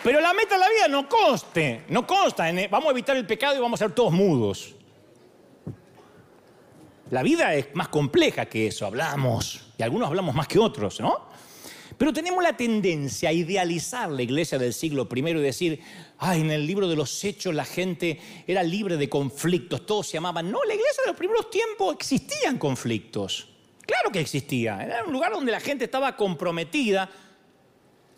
Pero la meta de la vida no conste, no consta en, vamos a evitar el pecado y vamos a ser todos mudos. La vida es más compleja que eso, hablamos, y algunos hablamos más que otros, ¿no? Pero tenemos la tendencia a idealizar la iglesia del siglo I y decir, ay, en el libro de los hechos la gente era libre de conflictos, todos se amaban. No, la iglesia de los primeros tiempos existían conflictos. Claro que existía. Era un lugar donde la gente estaba comprometida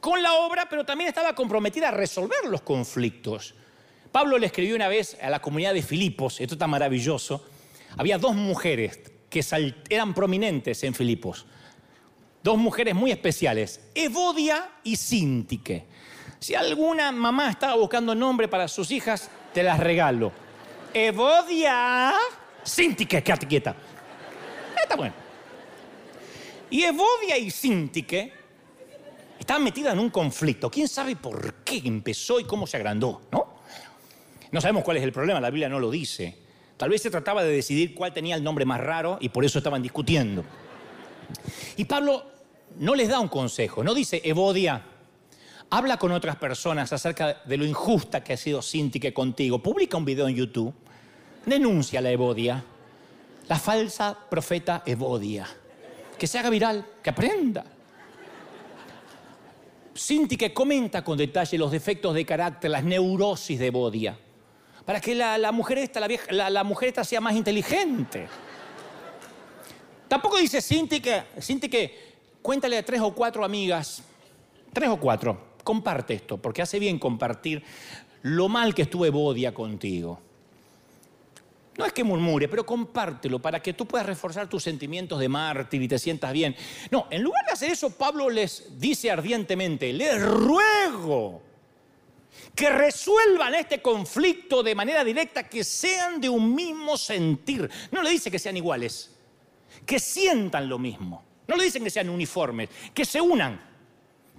con la obra, pero también estaba comprometida a resolver los conflictos. Pablo le escribió una vez a la comunidad de Filipos, esto está maravilloso, había dos mujeres que eran prominentes en Filipos dos mujeres muy especiales, Evodia y Sintique. Si alguna mamá estaba buscando nombre para sus hijas, te las regalo. Evodia, Sintique, quédate quieta. Está bueno. Y Evodia y Sintique estaban metidas en un conflicto. ¿Quién sabe por qué empezó y cómo se agrandó? ¿No? No sabemos cuál es el problema, la Biblia no lo dice. Tal vez se trataba de decidir cuál tenía el nombre más raro y por eso estaban discutiendo. Y Pablo no les da un consejo, no dice, Evodia, habla con otras personas acerca de lo injusta que ha sido Sintique contigo, publica un video en YouTube, denuncia a la Evodia, la falsa profeta Evodia, que se haga viral, que aprenda. Sintique comenta con detalle los defectos de carácter, las neurosis de Evodia, para que la, mujer esta, mujer esta sea más inteligente. Tampoco dice Sintique, Sintique cuéntale a tres o cuatro amigas, tres o cuatro, comparte esto, porque hace bien compartir lo mal que estuve Bodia contigo. No es que murmure, pero compártelo para que tú puedas reforzar tus sentimientos de mártir y te sientas bien. No, en lugar de hacer eso, Pablo les dice ardientemente, les ruego que resuelvan este conflicto de manera directa, que sean de un mismo sentir. No le dice que sean iguales, que sientan lo mismo. No le dicen que sean uniformes, que se unan,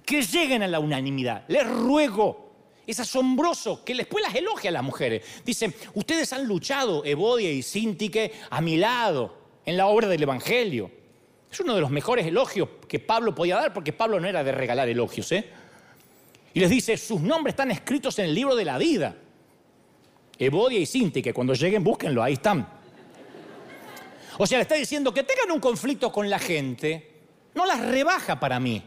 que lleguen a la unanimidad. Les ruego. Es asombroso que después las elogia a las mujeres. Dicen, ustedes han luchado, Evodia y Sintique, a mi lado, en la obra del Evangelio. Es uno de los mejores elogios que Pablo podía dar, porque Pablo no era de regalar elogios. ¿eh? Y les dice, sus nombres están escritos en el libro de la vida. Evodia y Sintique, cuando lleguen, búsquenlo, ahí están. O sea, le está diciendo que tengan un conflicto con la gente, no las rebaja para mí.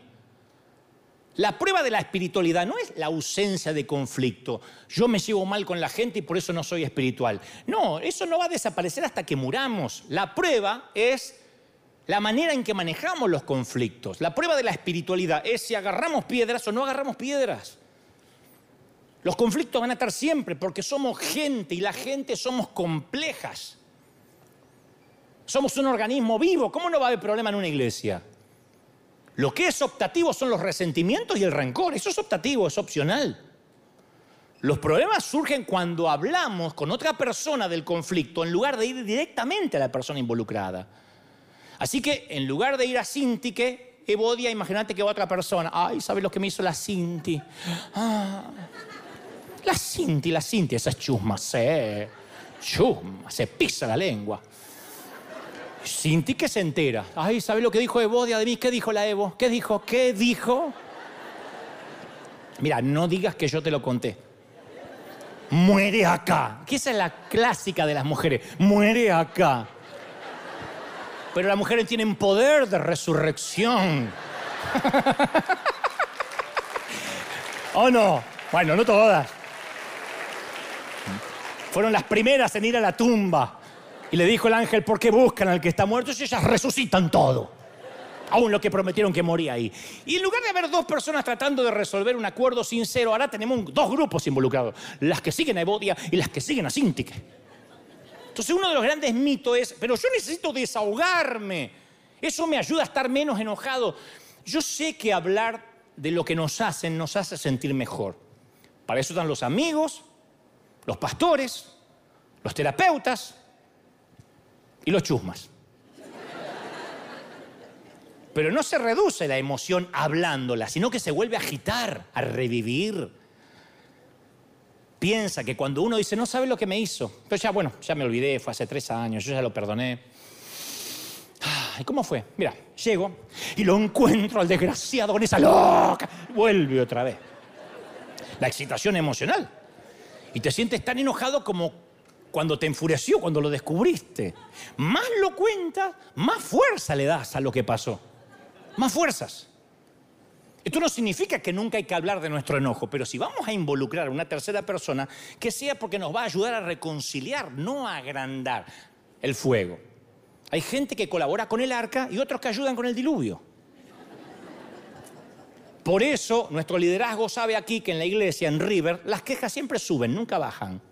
La prueba de la espiritualidad no es la ausencia de conflicto. Yo me llevo mal con la gente y por eso no soy espiritual. No, eso no va a desaparecer hasta que muramos. La prueba es la manera en que manejamos los conflictos. La prueba de la espiritualidad es si agarramos piedras o no agarramos piedras. Los conflictos van a estar siempre porque somos gente y la gente somos complejas. Somos un organismo vivo. ¿Cómo no va a haber problema en una iglesia? Lo que es optativo son los resentimientos y el rencor. Eso es optativo, es opcional. Los problemas surgen cuando hablamos con otra persona del conflicto en lugar de ir directamente a la persona involucrada. Así que en lugar de ir a Sintique, Evodia, imagínate que va otra persona. Ay, ¿sabes lo que me hizo la Cinti? Ah, la Cinti, la Cinti, esa chusma, se, chusma, se pisa la lengua. Sinti que se entera. Ay, ¿sabes lo que dijo Evodia de mí? ¿Qué dijo la Evo? ¿Qué dijo? ¿Qué dijo? Mira, no digas que yo te lo conté. Muere acá. Que esa es la clásica de las mujeres. Muere acá. Pero las mujeres tienen poder de resurrección. [laughs] ¿O no? Bueno, no todas. Fueron las primeras en ir a la tumba. Y le dijo el ángel, ¿por qué buscan al que está muerto? Y ellas resucitan todo. Aún lo que prometieron que moría ahí. Y en lugar de haber dos personas tratando de resolver un acuerdo sincero, ahora tenemos dos grupos involucrados. Las que siguen a Evodia y las que siguen a Sintique. Entonces uno de los grandes mitos es, pero yo necesito desahogarme. Eso me ayuda a estar menos enojado. Yo sé que hablar de lo que nos hacen nos hace sentir mejor. Para eso están los amigos, los pastores, los terapeutas, y los chusmas. Pero no se reduce la emoción hablándola, sino que se vuelve a agitar, a revivir. Piensa que cuando uno dice, no sabe lo que me hizo, pero ya, bueno, ya me olvidé, fue hace tres años, yo ya lo perdoné. ¿Y cómo fue? Mira, llego y lo encuentro al desgraciado con esa loca. Vuelve otra vez. La excitación emocional. Y te sientes tan enojado como cuando te enfureció, cuando lo descubriste. Más lo cuentas, más fuerza le das a lo que pasó. Más fuerzas. Esto no significa que nunca hay que hablar de nuestro enojo, pero si vamos a involucrar a una tercera persona, que sea porque nos va a ayudar a reconciliar, no a agrandar el fuego. Hay gente que colabora con el arca y otros que ayudan con el diluvio. Por eso nuestro liderazgo sabe aquí que en la iglesia, en River, las quejas siempre suben, nunca bajan.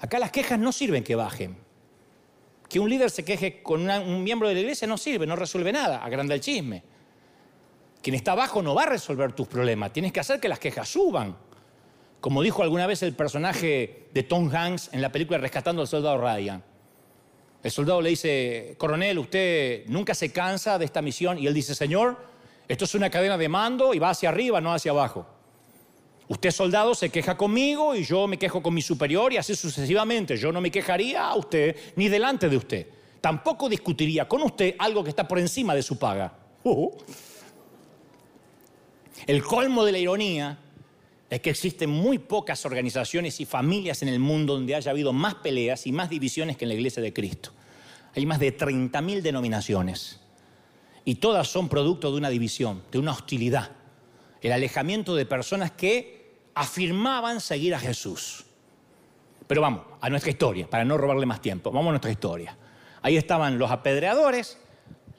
Acá las quejas no sirven que bajen. Que un líder se queje con un miembro de la iglesia no sirve, no resuelve nada, agranda el chisme. Quien está abajo no va a resolver tus problemas, tienes que hacer que las quejas suban. Como dijo alguna vez el personaje de Tom Hanks en la película Rescatando al Soldado Ryan. El soldado le dice, coronel, usted nunca se cansa de esta misión. Y él dice, señor, esto es una cadena de mando y va hacia arriba, no hacia abajo. Usted soldado se queja conmigo y yo me quejo con mi superior y así sucesivamente. Yo no me quejaría a usted ni delante de usted. Tampoco discutiría con usted algo que está por encima de su paga. Uh-huh. El colmo de la ironía es que existen muy pocas organizaciones y familias en el mundo donde haya habido más peleas y más divisiones que en la iglesia de Cristo. Hay más de 30.000 denominaciones y todas son producto de una división, de una hostilidad, el alejamiento de personas que afirmaban seguir a Jesús. Pero vamos, a nuestra historia, para no robarle más tiempo, vamos a nuestra historia. Ahí estaban los apedreadores,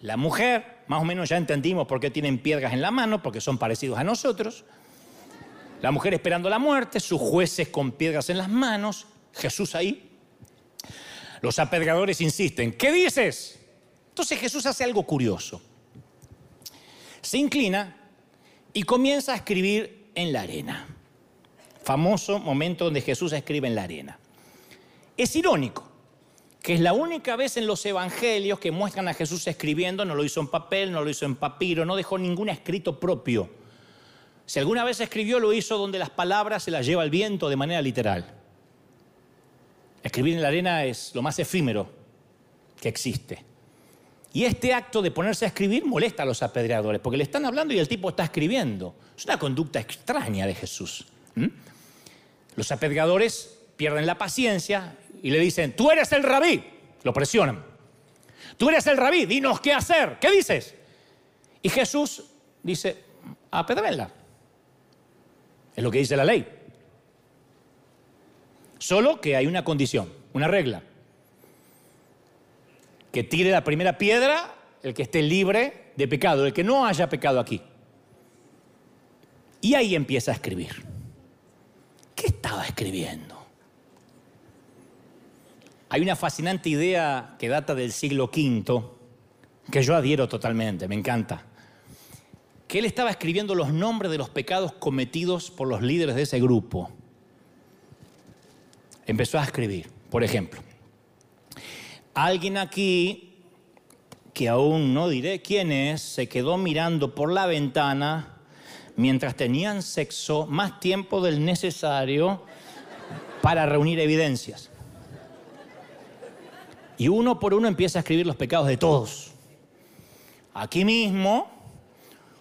la mujer, más o menos ya entendimos por qué tienen piedras en la mano, porque son parecidos a nosotros. La mujer esperando la muerte, sus jueces con piedras en las manos, Jesús ahí. Los apedreadores insisten, ¿qué dices? Entonces Jesús hace algo curioso. Se inclina y comienza a escribir en la arena famoso momento donde Jesús escribe en la arena. Es irónico que es la única vez en los evangelios que muestran a Jesús escribiendo, no lo hizo en papel, no lo hizo en papiro, no dejó ningún escrito propio. Si alguna vez escribió, lo hizo donde las palabras se las lleva el viento de manera literal. Escribir en la arena es lo más efímero que existe. Y este acto de ponerse a escribir molesta a los apedreadores, porque le están hablando y el tipo está escribiendo. Es una conducta extraña de Jesús. Los apedreadores pierden la paciencia y le dicen, tú eres el rabí. Lo presionan. Tú eres el rabí, dinos qué hacer. ¿Qué dices? Y Jesús dice, apedréenla. Es lo que dice la ley. Solo que hay una condición, una regla. Que tire la primera piedra el que esté libre de pecado, el que no haya pecado aquí. Y ahí empieza a escribir. ¿Qué estaba escribiendo? Hay una fascinante idea que data del siglo V, que yo adhiero totalmente, me encanta. Que él estaba escribiendo los nombres de los pecados cometidos por los líderes de ese grupo. Empezó a escribir, por ejemplo, alguien aquí, que aún no diré quién es, se quedó mirando por la ventana mientras tenían sexo más tiempo del necesario para reunir evidencias. Y uno por uno empieza a escribir los pecados de todos. Aquí mismo,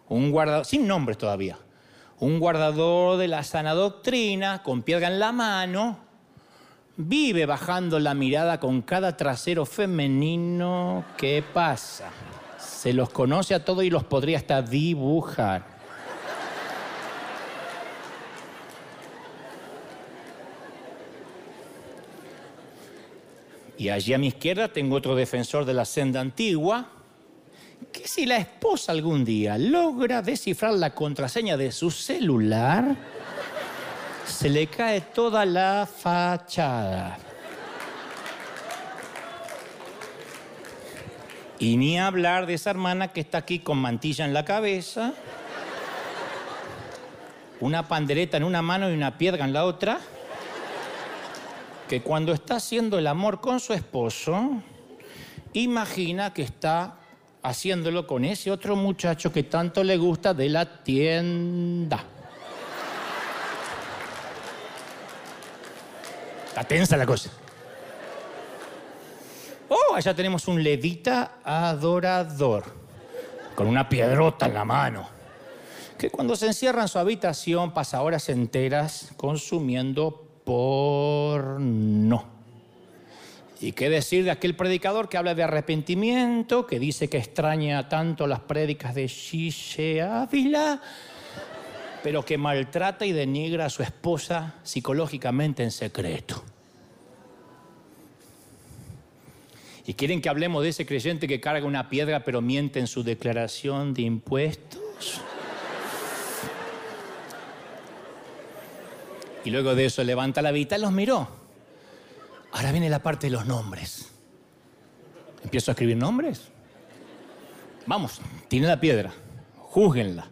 un guardador, sin nombres todavía, un guardador de la sana doctrina, con piedra en la mano, vive bajando la mirada con cada trasero femenino que pasa. Se los conoce a todos y los podría hasta dibujar. Y allí a mi izquierda tengo otro defensor de la senda antigua, que si la esposa algún día logra descifrar la contraseña de su celular, se le cae toda la fachada. Y ni hablar de esa hermana que está aquí con mantilla en la cabeza, una pandereta en una mano y una piedra en la otra que cuando está haciendo el amor con su esposo, imagina que está haciéndolo con ese otro muchacho que tanto le gusta de la tienda. Está tensa la cosa. Oh, allá tenemos un levita adorador, con una piedrota en la mano, que cuando se encierra en su habitación pasa horas enteras consumiendo porno. ¿Y qué decir de aquel predicador que habla de arrepentimiento, que dice que extraña tanto las prédicas de Shishe Ávila, pero que maltrata y denigra a su esposa psicológicamente en secreto? ¿Y quieren que hablemos de ese creyente que carga una piedra pero miente en su declaración de impuestos? Y luego de eso levanta la vista y los miró. Ahora viene la parte de los nombres. Empiezo a escribir nombres. Vamos, tiene la piedra, júzguenla,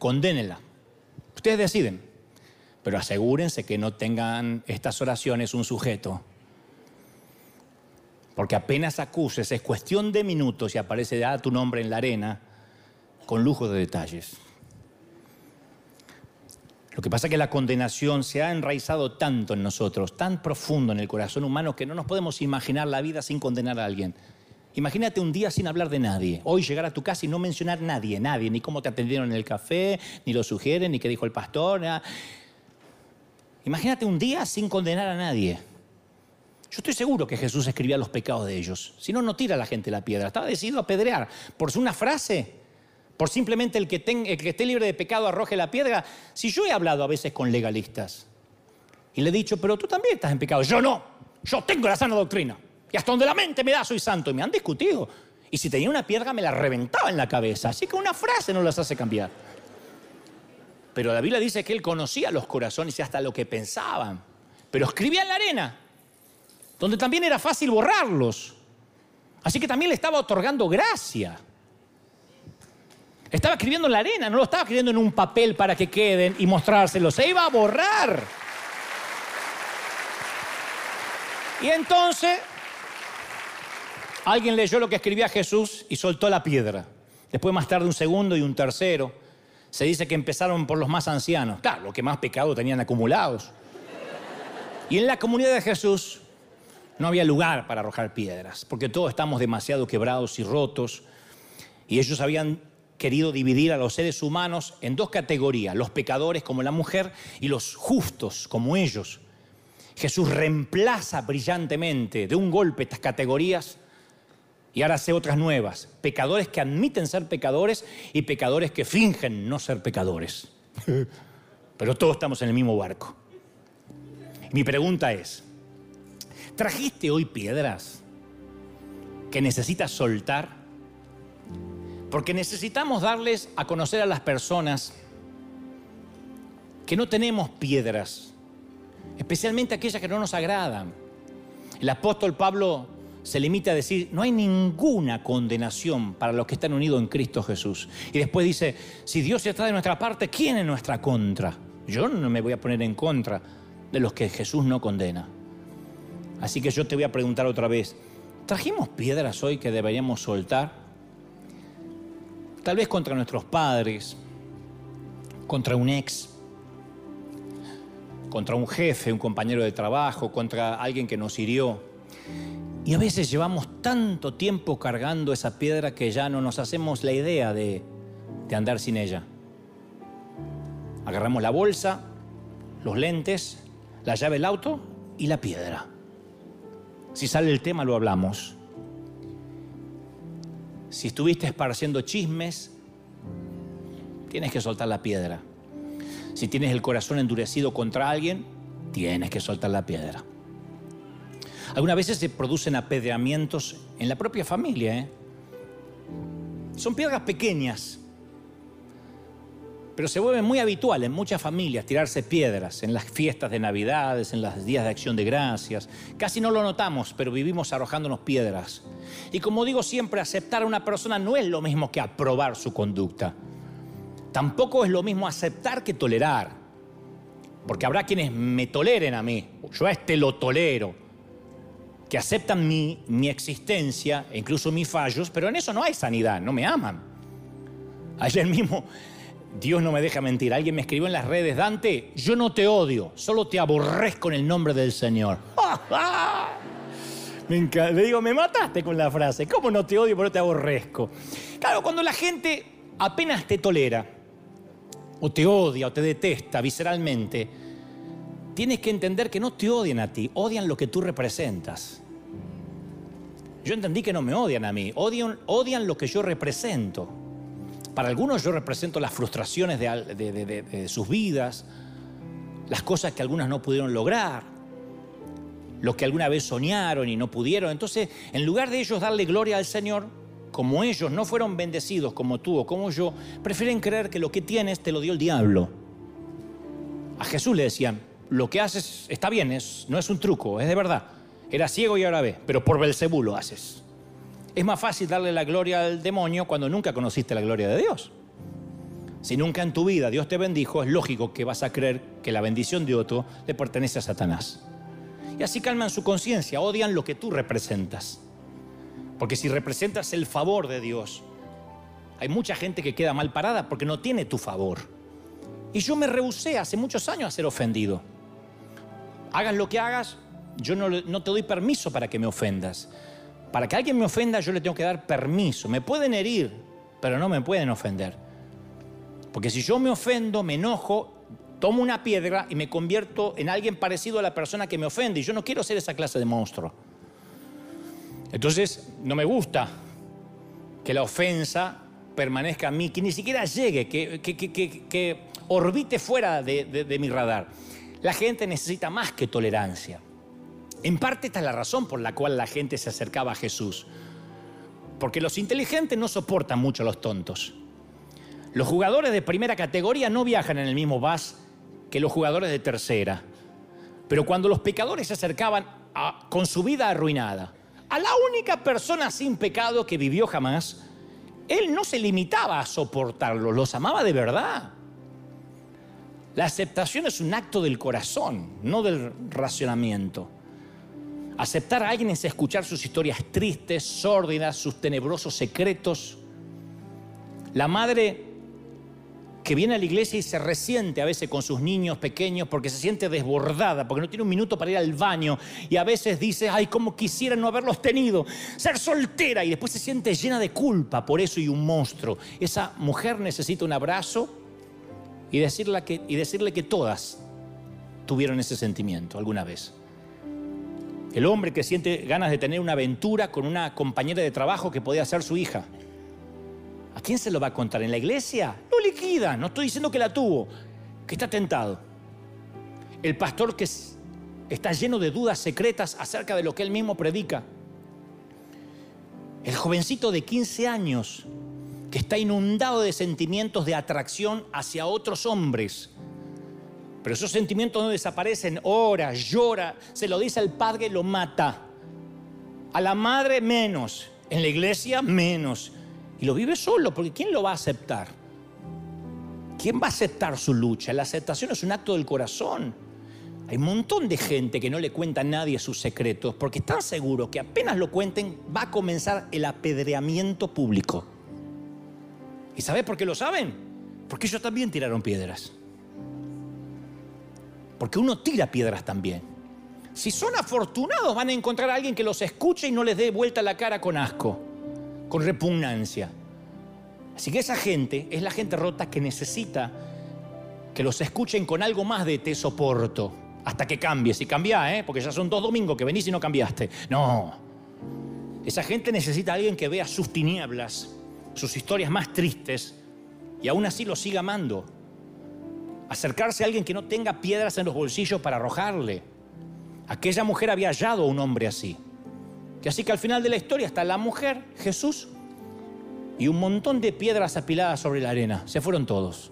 condénenla. Ustedes deciden, pero asegúrense que no tengan estas oraciones un sujeto. Porque apenas acuses, es cuestión de minutos y aparece ya tu nombre en la arena con lujo de detalles. Lo que pasa es que la condenación se ha enraizado tanto en nosotros, tan profundo en el corazón humano, que no nos podemos imaginar la vida sin condenar a alguien. Imagínate un día sin hablar de nadie. Hoy llegar a tu casa y no mencionar a nadie, nadie, ni cómo te atendieron en el café, ni lo sugieren, ni qué dijo el pastor. Imagínate un día sin condenar a nadie. Yo estoy seguro que Jesús escribía los pecados de ellos. Si no, no tira a la gente la piedra. Estaba decidido a apedrear. Por una frase, por simplemente el que, esté libre de pecado arroje la piedra. Si yo he hablado a veces con legalistas y le he dicho, pero tú también estás en pecado. Yo no, yo tengo la sana doctrina. Y hasta donde la mente me da soy santo. Y me han discutido. Y si tenía una piedra me la reventaba en la cabeza. Así que una frase no las hace cambiar. Pero la Biblia dice que él conocía los corazones y hasta lo que pensaban. Pero escribía en la arena, donde también era fácil borrarlos. Así que también le estaba otorgando gracia. Estaba escribiendo en la arena, no lo estaba escribiendo en un papel para que queden y mostrárselo. Se iba a borrar. Y entonces alguien leyó lo que escribía Jesús y soltó la piedra. Después más tarde un segundo y un tercero. Se dice que empezaron por los más ancianos. Claro, los que más pecado tenían acumulados. Y en la comunidad de Jesús no había lugar para arrojar piedras, porque todos estamos demasiado quebrados y rotos. Y ellos habían querido dividir a los seres humanos en dos categorías, los pecadores como la mujer y los justos como ellos. Jesús reemplaza brillantemente de un golpe estas categorías Y ahora sé otras nuevas. Pecadores que admiten ser pecadores y pecadores que fingen no ser pecadores. [laughs] Pero todos estamos en el mismo barco. Mi pregunta es, ¿trajiste hoy piedras que necesitas soltar? Porque necesitamos darles a conocer a las personas que no tenemos piedras, especialmente aquellas que no nos agradan. El apóstol Pablo se limita a decir, no hay ninguna condenación para los que están unidos en Cristo Jesús. Y después dice, si Dios está de nuestra parte, ¿quién es nuestra contra? Yo no me voy a poner en contra de los que Jesús no condena. Así que yo te voy a preguntar otra vez, ¿trajimos piedras hoy que deberíamos soltar? Tal vez contra nuestros padres, contra un ex, contra un jefe, un compañero de trabajo, contra alguien que nos hirió. Y a veces llevamos tanto tiempo cargando esa piedra que ya no nos hacemos la idea de, andar sin ella. Agarramos la bolsa, los lentes, la llave del auto y la piedra. Si sale el tema lo hablamos. Si estuviste esparciendo chismes, tienes que soltar la piedra. Si tienes el corazón endurecido contra alguien, tienes que soltar la piedra. Algunas veces se producen apedreamientos en la propia familia. ¿eh? Son piedras pequeñas, pero se vuelve muy habitual en muchas familias tirarse piedras en las fiestas de Navidades, en los días de acción de gracias. Casi no lo notamos, pero vivimos arrojándonos piedras. Y como digo siempre, aceptar a una persona no es lo mismo que aprobar su conducta. Tampoco es lo mismo aceptar que tolerar. Porque habrá quienes me toleren a mí, yo a este lo tolero, que aceptan mi, mi existencia e incluso mis fallos, pero en eso no hay sanidad, no me aman. Ayer mismo, Dios no me deja mentir, alguien me escribió en las redes, Dante, yo no te odio, solo te aborrezco en el nombre del Señor. [laughs] Me Le digo, me mataste con la frase, ¿cómo no te odio, pero te aborrezco? Claro, cuando la gente apenas te tolera, o te odia o te detesta visceralmente, tienes que entender que no te odian a ti, odian lo que tú representas. Yo entendí que no me odian a mí, odian, odian lo que yo represento. Para algunos yo represento las frustraciones de, sus vidas, las cosas que algunas no pudieron lograr, lo que alguna vez soñaron y no pudieron. Entonces, en lugar de ellos darle gloria al Señor, como ellos no fueron bendecidos como tú o como yo, prefieren creer que lo que tienes te lo dio el diablo. A Jesús le decían, lo que haces está bien, no es un truco, es de verdad. Era ciego y ahora ve, pero por Belcebú lo haces. Es más fácil darle la gloria al demonio cuando nunca conociste la gloria de Dios. Si nunca en tu vida Dios te bendijo, es lógico que vas a creer que la bendición de otro le pertenece a Satanás. Y así calman su conciencia, odian lo que tú representas. Porque si representas el favor de Dios, hay mucha gente que queda mal parada porque no tiene tu favor. Y yo me rehusé hace muchos años a ser ofendido. Hagas lo que hagas, yo no, no, te doy permiso para que me ofendas. Para que alguien me ofenda, yo le tengo que dar permiso. Me pueden herir, pero no me pueden ofender. Porque si yo me ofendo, me enojo, tomo una piedra y me convierto en alguien parecido a la persona que me ofende. Y yo no quiero ser esa clase de monstruo. Entonces, no me gusta que la ofensa permanezca a mí, que ni siquiera llegue, que, orbite fuera de, mi radar. La gente necesita más que tolerancia. En parte esta es la razón por la cual la gente se acercaba a Jesús. Porque los inteligentes no soportan mucho a los tontos. Los jugadores de primera categoría no viajan en el mismo bus que los jugadores de tercera. Pero cuando los pecadores se acercaban con su vida arruinada, a la única persona sin pecado que vivió jamás, él no se limitaba a soportarlo, los amaba de verdad. La aceptación es un acto del corazón, no del racionamiento. Aceptar a alguien es escuchar sus historias tristes, sórdidas, sus tenebrosos secretos. La madre que viene a la iglesia y se resiente a veces con sus niños pequeños porque se siente desbordada, porque no tiene un minuto para ir al baño y a veces dice, ay, cómo quisiera no haberlos tenido, ser soltera y después se siente llena de culpa por eso y un monstruo. Esa mujer necesita un abrazo y decirle que, y decirle que todas tuvieron ese sentimiento alguna vez. El hombre que siente ganas de tener una aventura con una compañera de trabajo que podía ser su hija. ¿A quién se lo va a contar? ¿En la iglesia? Lo liquida. No estoy diciendo que la tuvo, que está tentado. El pastor que está lleno de dudas secretas acerca de lo que él mismo predica. El jovencito de 15 años que está inundado de sentimientos de atracción hacia otros hombres pero esos sentimientos no desaparecen, ora, llora, se lo dice al padre, lo mata. A la madre menos, en la iglesia menos. Y lo vive solo, porque ¿quién lo va a aceptar? ¿Quién va a aceptar su lucha? La aceptación es un acto del corazón. Hay un montón de gente que no le cuenta a nadie sus secretos porque están seguros que apenas lo cuenten va a comenzar el apedreamiento público. ¿Y sabes por qué lo saben? Porque ellos también tiraron piedras. Porque uno tira piedras también. Si son afortunados van a encontrar a alguien que los escuche y no les dé vuelta la cara con asco, con repugnancia. Así que esa gente es la gente rota que necesita que los escuchen con algo más de te soporto, hasta que cambies. Y cambia, ¿eh? porque ya son dos domingos que venís y no cambiaste. No. Esa gente necesita a alguien que vea sus tinieblas, sus historias más tristes, y aún así lo siga amando acercarse a alguien que no tenga piedras en los bolsillos para arrojarle. Aquella mujer había hallado a un hombre así. Que así que al final de la historia está la mujer, Jesús, y un montón de piedras apiladas sobre la arena. Se fueron todos.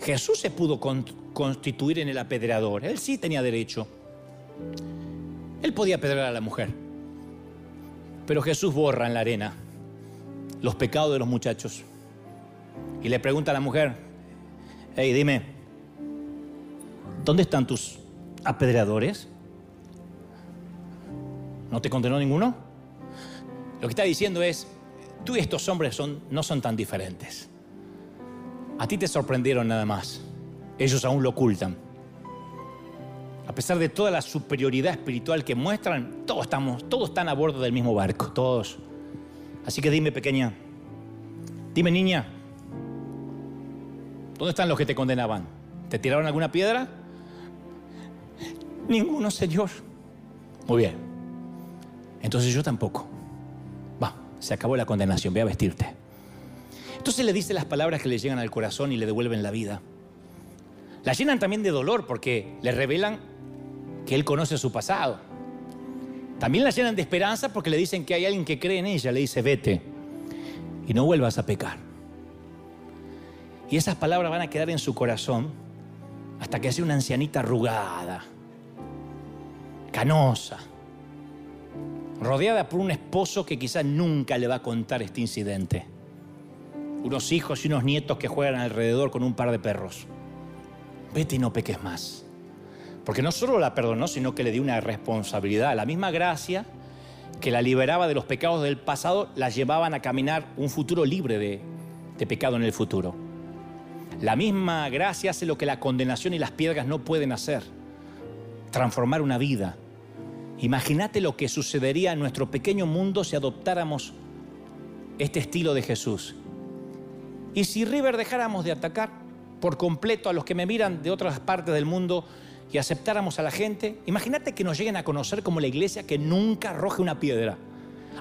Jesús se pudo constituir en el apedreador. Él sí tenía derecho. Él podía apedrear a la mujer. Pero Jesús borra en la arena los pecados de los muchachos. Y le pregunta a la mujer, hey, dime, ¿Dónde están tus apedreadores? ¿No te condenó ninguno? Lo que está diciendo es, tú y estos hombres son, no son tan diferentes. A ti te sorprendieron nada más. Ellos aún lo ocultan. A pesar de toda la superioridad espiritual que muestran, todos estamos, todos están a bordo del mismo barco, todos. Así que dime, pequeña, dime, niña, ¿dónde están los que te condenaban? ¿Te tiraron alguna piedra? Ninguno, Señor. Muy bien. Entonces yo tampoco. Va, se acabó la condenación, ve a vestirte. Entonces le dice las palabras que le llegan al corazón y le devuelven la vida. La llenan también de dolor porque le revelan que él conoce su pasado. También la llenan de esperanza porque le dicen que hay alguien que cree en ella. Le dice, vete y no vuelvas a pecar. Y esas palabras van a quedar en su corazón hasta que sea una ancianita arrugada, canosa, rodeada por un esposo que quizás nunca le va a contar este incidente. Unos hijos y unos nietos que juegan alrededor con un par de perros. Vete y no peques más. Porque no solo la perdonó, sino que le dio una responsabilidad. La misma gracia que la liberaba de los pecados del pasado, la llevaban a caminar un futuro libre de, de pecado en el futuro. La misma gracia hace lo que la condenación y las piedras no pueden hacer transformar una vida. Imagínate lo que sucedería en nuestro pequeño mundo si adoptáramos este estilo de Jesús. Y si River dejáramos de atacar por completo a los que me miran de otras partes del mundo y aceptáramos a la gente, imagínate que nos lleguen a conocer como la iglesia que nunca arroje una piedra.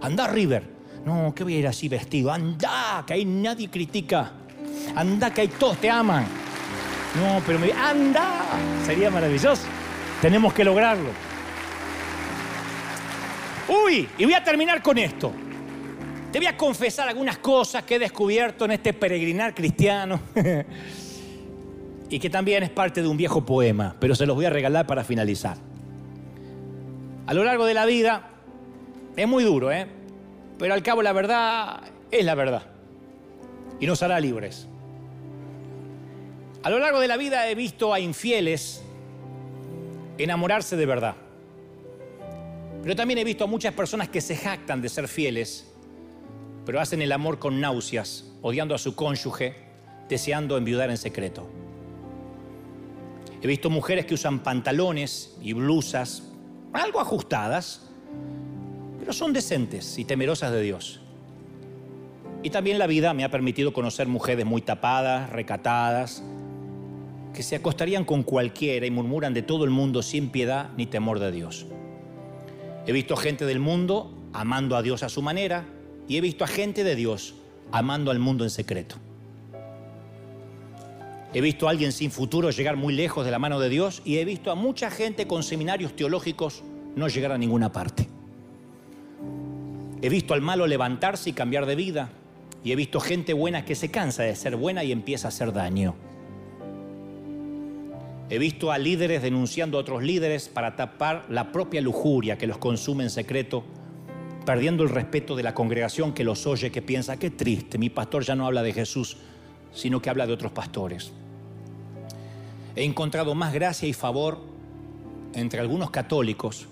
Anda River. No, que voy a ir así vestido. Anda, que ahí nadie critica. Anda, que ahí todos te aman. No, pero me... anda. Sería maravilloso. Tenemos que lograrlo. Uy, y voy a terminar con esto. Te voy a confesar algunas cosas que he descubierto en este peregrinar cristiano [laughs] y que también es parte de un viejo poema, pero se los voy a regalar para finalizar. A lo largo de la vida es muy duro, ¿eh? pero al cabo la verdad es la verdad y nos hará libres. A lo largo de la vida he visto a infieles enamorarse de verdad. Pero también he visto a muchas personas que se jactan de ser fieles, pero hacen el amor con náuseas, odiando a su cónyuge, deseando enviudar en secreto. He visto mujeres que usan pantalones y blusas algo ajustadas, pero son decentes y temerosas de Dios. Y también la vida me ha permitido conocer mujeres muy tapadas, recatadas, que se acostarían con cualquiera y murmuran de todo el mundo sin piedad ni temor de Dios. He visto gente del mundo amando a Dios a su manera y he visto a gente de Dios amando al mundo en secreto. He visto a alguien sin futuro llegar muy lejos de la mano de Dios y he visto a mucha gente con seminarios teológicos no llegar a ninguna parte. He visto al malo levantarse y cambiar de vida y he visto gente buena que se cansa de ser buena y empieza a hacer daño. He visto a líderes denunciando a otros líderes para tapar la propia lujuria que los consume en secreto, perdiendo el respeto de la congregación que los oye, que piensa, qué triste, mi pastor ya no habla de Jesús, sino que habla de otros pastores. He encontrado más gracia y favor entre algunos católicos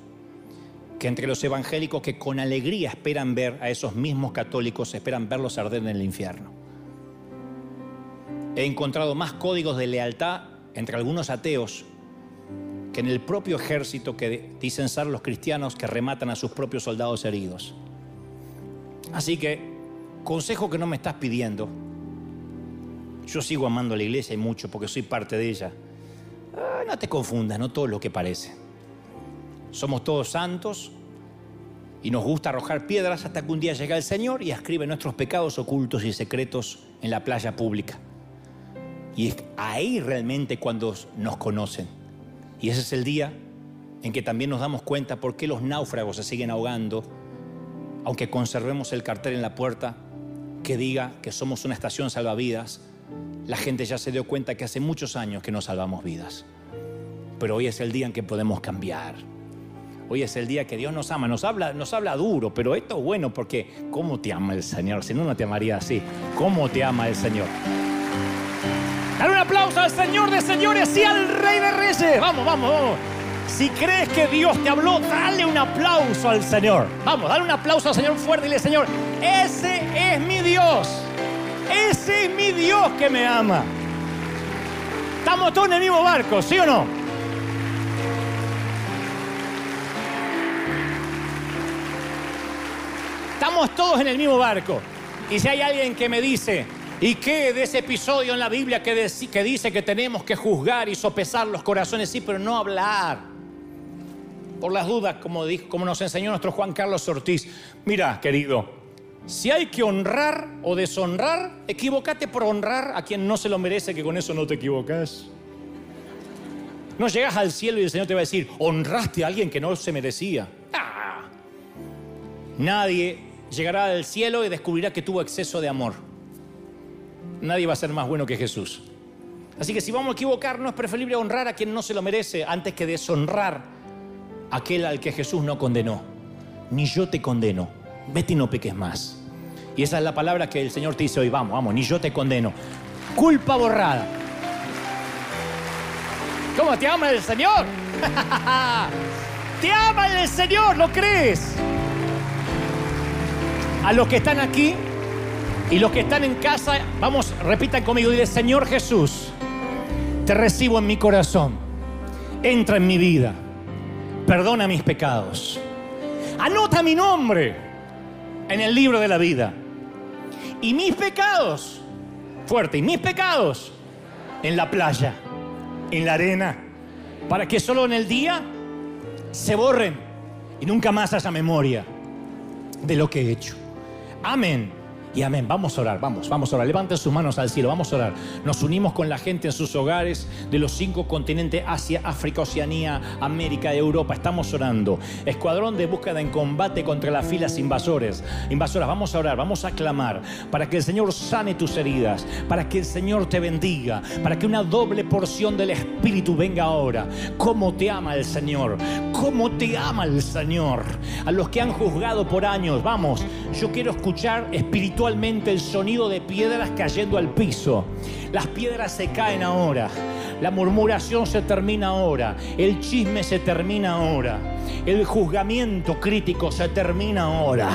que entre los evangélicos que con alegría esperan ver a esos mismos católicos, esperan verlos arder en el infierno. He encontrado más códigos de lealtad entre algunos ateos que en el propio ejército que dicen ser los cristianos que rematan a sus propios soldados heridos. Así que, consejo que no me estás pidiendo, yo sigo amando a la iglesia y mucho porque soy parte de ella. Ah, no te confundas, no todo lo que parece. Somos todos santos y nos gusta arrojar piedras hasta que un día llega el Señor y escribe nuestros pecados ocultos y secretos en la playa pública. Y es ahí realmente cuando nos conocen. Y ese es el día en que también nos damos cuenta por qué los náufragos se siguen ahogando, aunque conservemos el cartel en la puerta que diga que somos una estación salvavidas la gente ya se dio cuenta que hace muchos años que no salvamos vidas. Pero hoy es el día en que podemos cambiar. Hoy es el día que Dios nos ama. Nos habla, nos habla duro, pero esto es bueno porque ¿cómo te ama el Señor? Si no, no te amaría así. ¿Cómo te ama el Señor? Dale un aplauso al Señor de señores y al Rey de Reyes. Vamos, vamos, vamos. Si crees que Dios te habló, dale un aplauso al Señor. Vamos, dale un aplauso al Señor fuerte y dile, Señor, ese es mi Dios. Ese es mi Dios que me ama. Estamos todos en el mismo barco, ¿sí o no? Estamos todos en el mismo barco. Y si hay alguien que me dice, ¿y qué de ese episodio en la Biblia que, dice que tenemos que juzgar y sopesar los corazones? Sí, pero no hablar. Por las dudas, como nos enseñó nuestro Juan Carlos Ortiz. Mira, querido, si hay que honrar o deshonrar, equivocate por honrar a quien no se lo merece, que con eso no te equivocas. No llegas al cielo y el Señor te va a decir, honraste a alguien que no se merecía. ¡Ah! Nadie llegará al cielo y descubrirá que tuvo exceso de amor. Nadie va a ser más bueno que Jesús. Así que si vamos a equivocarnos, es preferible honrar a quien no se lo merece antes que deshonrar a aquel al que Jesús no condenó. Ni yo te condeno. Vete y no peques más. Y esa es la palabra que el Señor te dice hoy, vamos, vamos, ni yo te condeno. Culpa borrada. ¿Cómo te ama el Señor? [laughs] te ama el Señor, ¿lo crees? A los que están aquí y los que están en casa, vamos, repitan conmigo, dile, Señor Jesús, te recibo en mi corazón, entra en mi vida, perdona mis pecados, anota mi nombre en el libro de la vida. Y mis pecados, fuerte, y mis pecados en la playa, en la arena, para que solo en el día se borren y nunca más haya memoria de lo que he hecho. Amén y amén. Vamos a orar, vamos, vamos a orar. Levanten sus manos al cielo, vamos a orar. Nos unimos con la gente en sus hogares de los cinco continentes, Asia, África, Oceanía, América, Europa. Estamos orando. Escuadrón de búsqueda en combate contra las filas invasores. Invasoras, vamos a orar, vamos a clamar para que el Señor sane tus heridas, para que el Señor te bendiga, para que una doble porción del Espíritu venga ahora. ¿Cómo te ama el Señor? ¿Cómo te ama el Señor? A los que han juzgado por años, vamos, yo quiero escuchar espiritual el sonido de piedras cayendo al piso. Las piedras se caen ahora. La murmuración se termina ahora. El chisme se termina ahora. El juzgamiento crítico se termina ahora.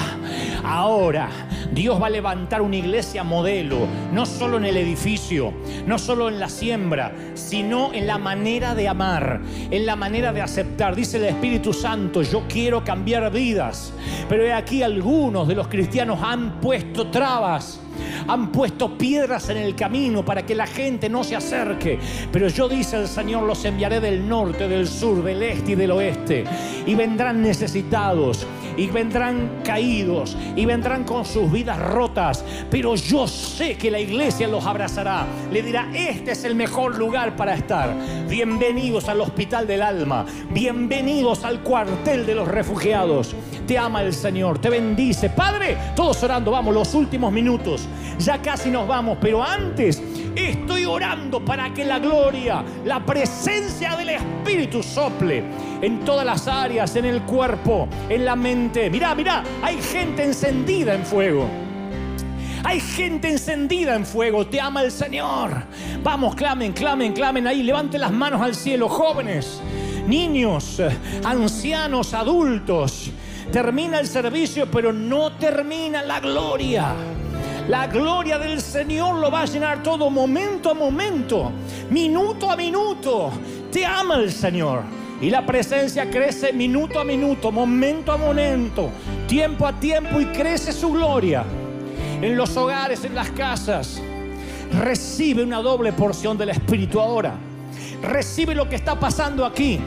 Ahora Dios va a levantar una iglesia modelo, no solo en el edificio, no solo en la siembra, sino en la manera de amar, en la manera de aceptar. Dice el Espíritu Santo, yo quiero cambiar vidas. Pero aquí algunos de los cristianos han puesto trabas han puesto piedras en el camino para que la gente no se acerque. Pero yo dice el Señor, los enviaré del norte, del sur, del este y del oeste. Y vendrán necesitados, y vendrán caídos, y vendrán con sus vidas rotas. Pero yo sé que la iglesia los abrazará. Le dirá, este es el mejor lugar para estar. Bienvenidos al hospital del alma. Bienvenidos al cuartel de los refugiados. Te ama el Señor, te bendice. Padre, todos orando, vamos, los últimos minutos. Ya casi nos vamos, pero antes estoy orando para que la gloria, la presencia del Espíritu sople en todas las áreas, en el cuerpo, en la mente. Mirá, mirá, hay gente encendida en fuego. Hay gente encendida en fuego. Te ama el Señor. Vamos, clamen, clamen, clamen ahí. Levanten las manos al cielo, jóvenes, niños, ancianos, adultos. Termina el servicio, pero no termina la gloria. La gloria del Señor lo va a llenar todo momento a momento, minuto a minuto. Te ama el Señor. Y la presencia crece minuto a minuto, momento a momento, tiempo a tiempo y crece su gloria. En los hogares, en las casas, recibe una doble porción del Espíritu ahora. Recibe lo que está pasando aquí.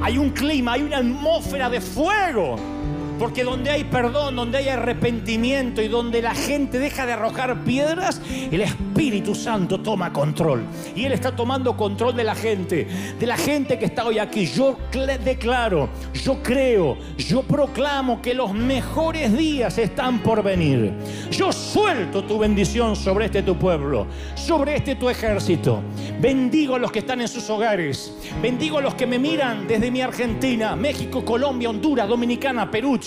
Hay un clima, hay una atmósfera de fuego porque donde hay perdón, donde hay arrepentimiento y donde la gente deja de arrojar piedras, el Espíritu Santo toma control. Y Él está tomando control de la gente, de la gente que está hoy aquí. Yo declaro, yo creo, yo proclamo que los mejores días están por venir. Yo suelto tu bendición sobre este tu pueblo, sobre este tu ejército. Bendigo a los que están en sus hogares. Bendigo a los que me miran desde mi Argentina, México, Colombia, Honduras, Dominicana, Perú.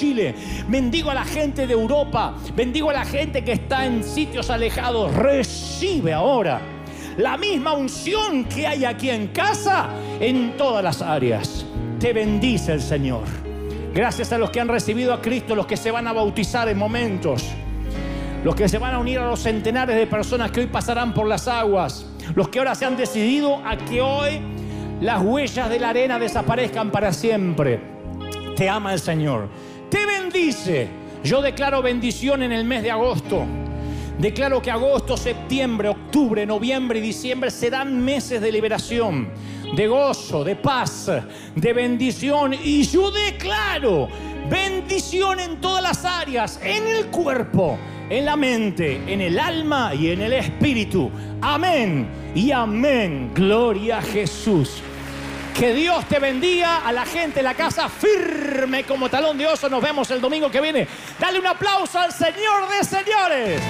Bendigo a la gente de Europa. Bendigo a la gente que está en sitios alejados. Recibe ahora la misma unción que hay aquí en casa en todas las áreas. Te bendice el Señor. Gracias a los que han recibido a Cristo, los que se van a bautizar en momentos, los que se van a unir a los centenares de personas que hoy pasarán por las aguas, los que ahora se han decidido a que hoy las huellas de la arena desaparezcan para siempre. Te ama el Señor te bendice. Yo declaro bendición en el mes de agosto. Declaro que agosto, septiembre, octubre, noviembre y diciembre serán meses de liberación, de gozo, de paz, de bendición. Y yo declaro bendición en todas las áreas, en el cuerpo, en la mente, en el alma y en el espíritu. Amén y amén. Gloria a Jesús. Que Dios te bendiga a la gente la casa firme como talón de oso. Nos vemos el domingo que viene. Dale un aplauso al Señor de señores.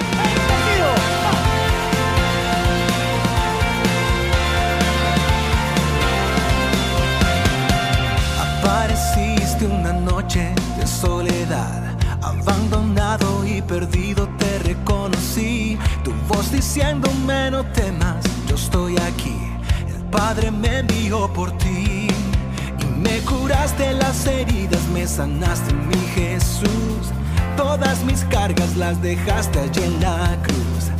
Apareciste una noche de soledad, abandonado y perdido te reconocí. Tu voz diciéndome no temas, yo estoy aquí Padre me envió por ti y me curaste las heridas, me sanaste mi Jesús. Todas mis cargas las dejaste allí en la cruz.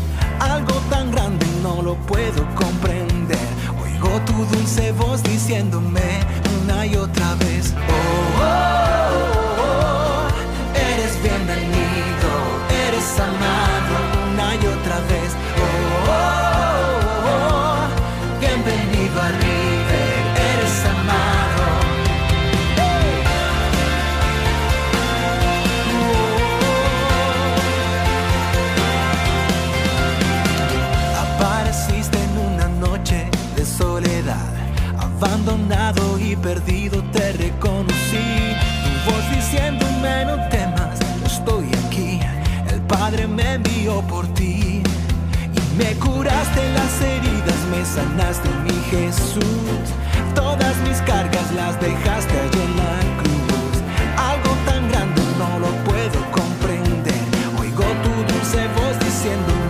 Algo tan grande no lo puedo comprender. Oigo tu dulce voz diciéndome una y otra vez, oh, oh, oh eres bienvenido, eres amado abandonado y perdido te reconocí. Tu voz diciéndome no temas, yo estoy aquí. El Padre me envió por ti. Me curaste las heridas, me sanaste mi Jesús. Todas mis cargas las dejaste allí en la cruz. Algo tan grande no lo puedo comprender. Oigo tu dulce voz diciéndome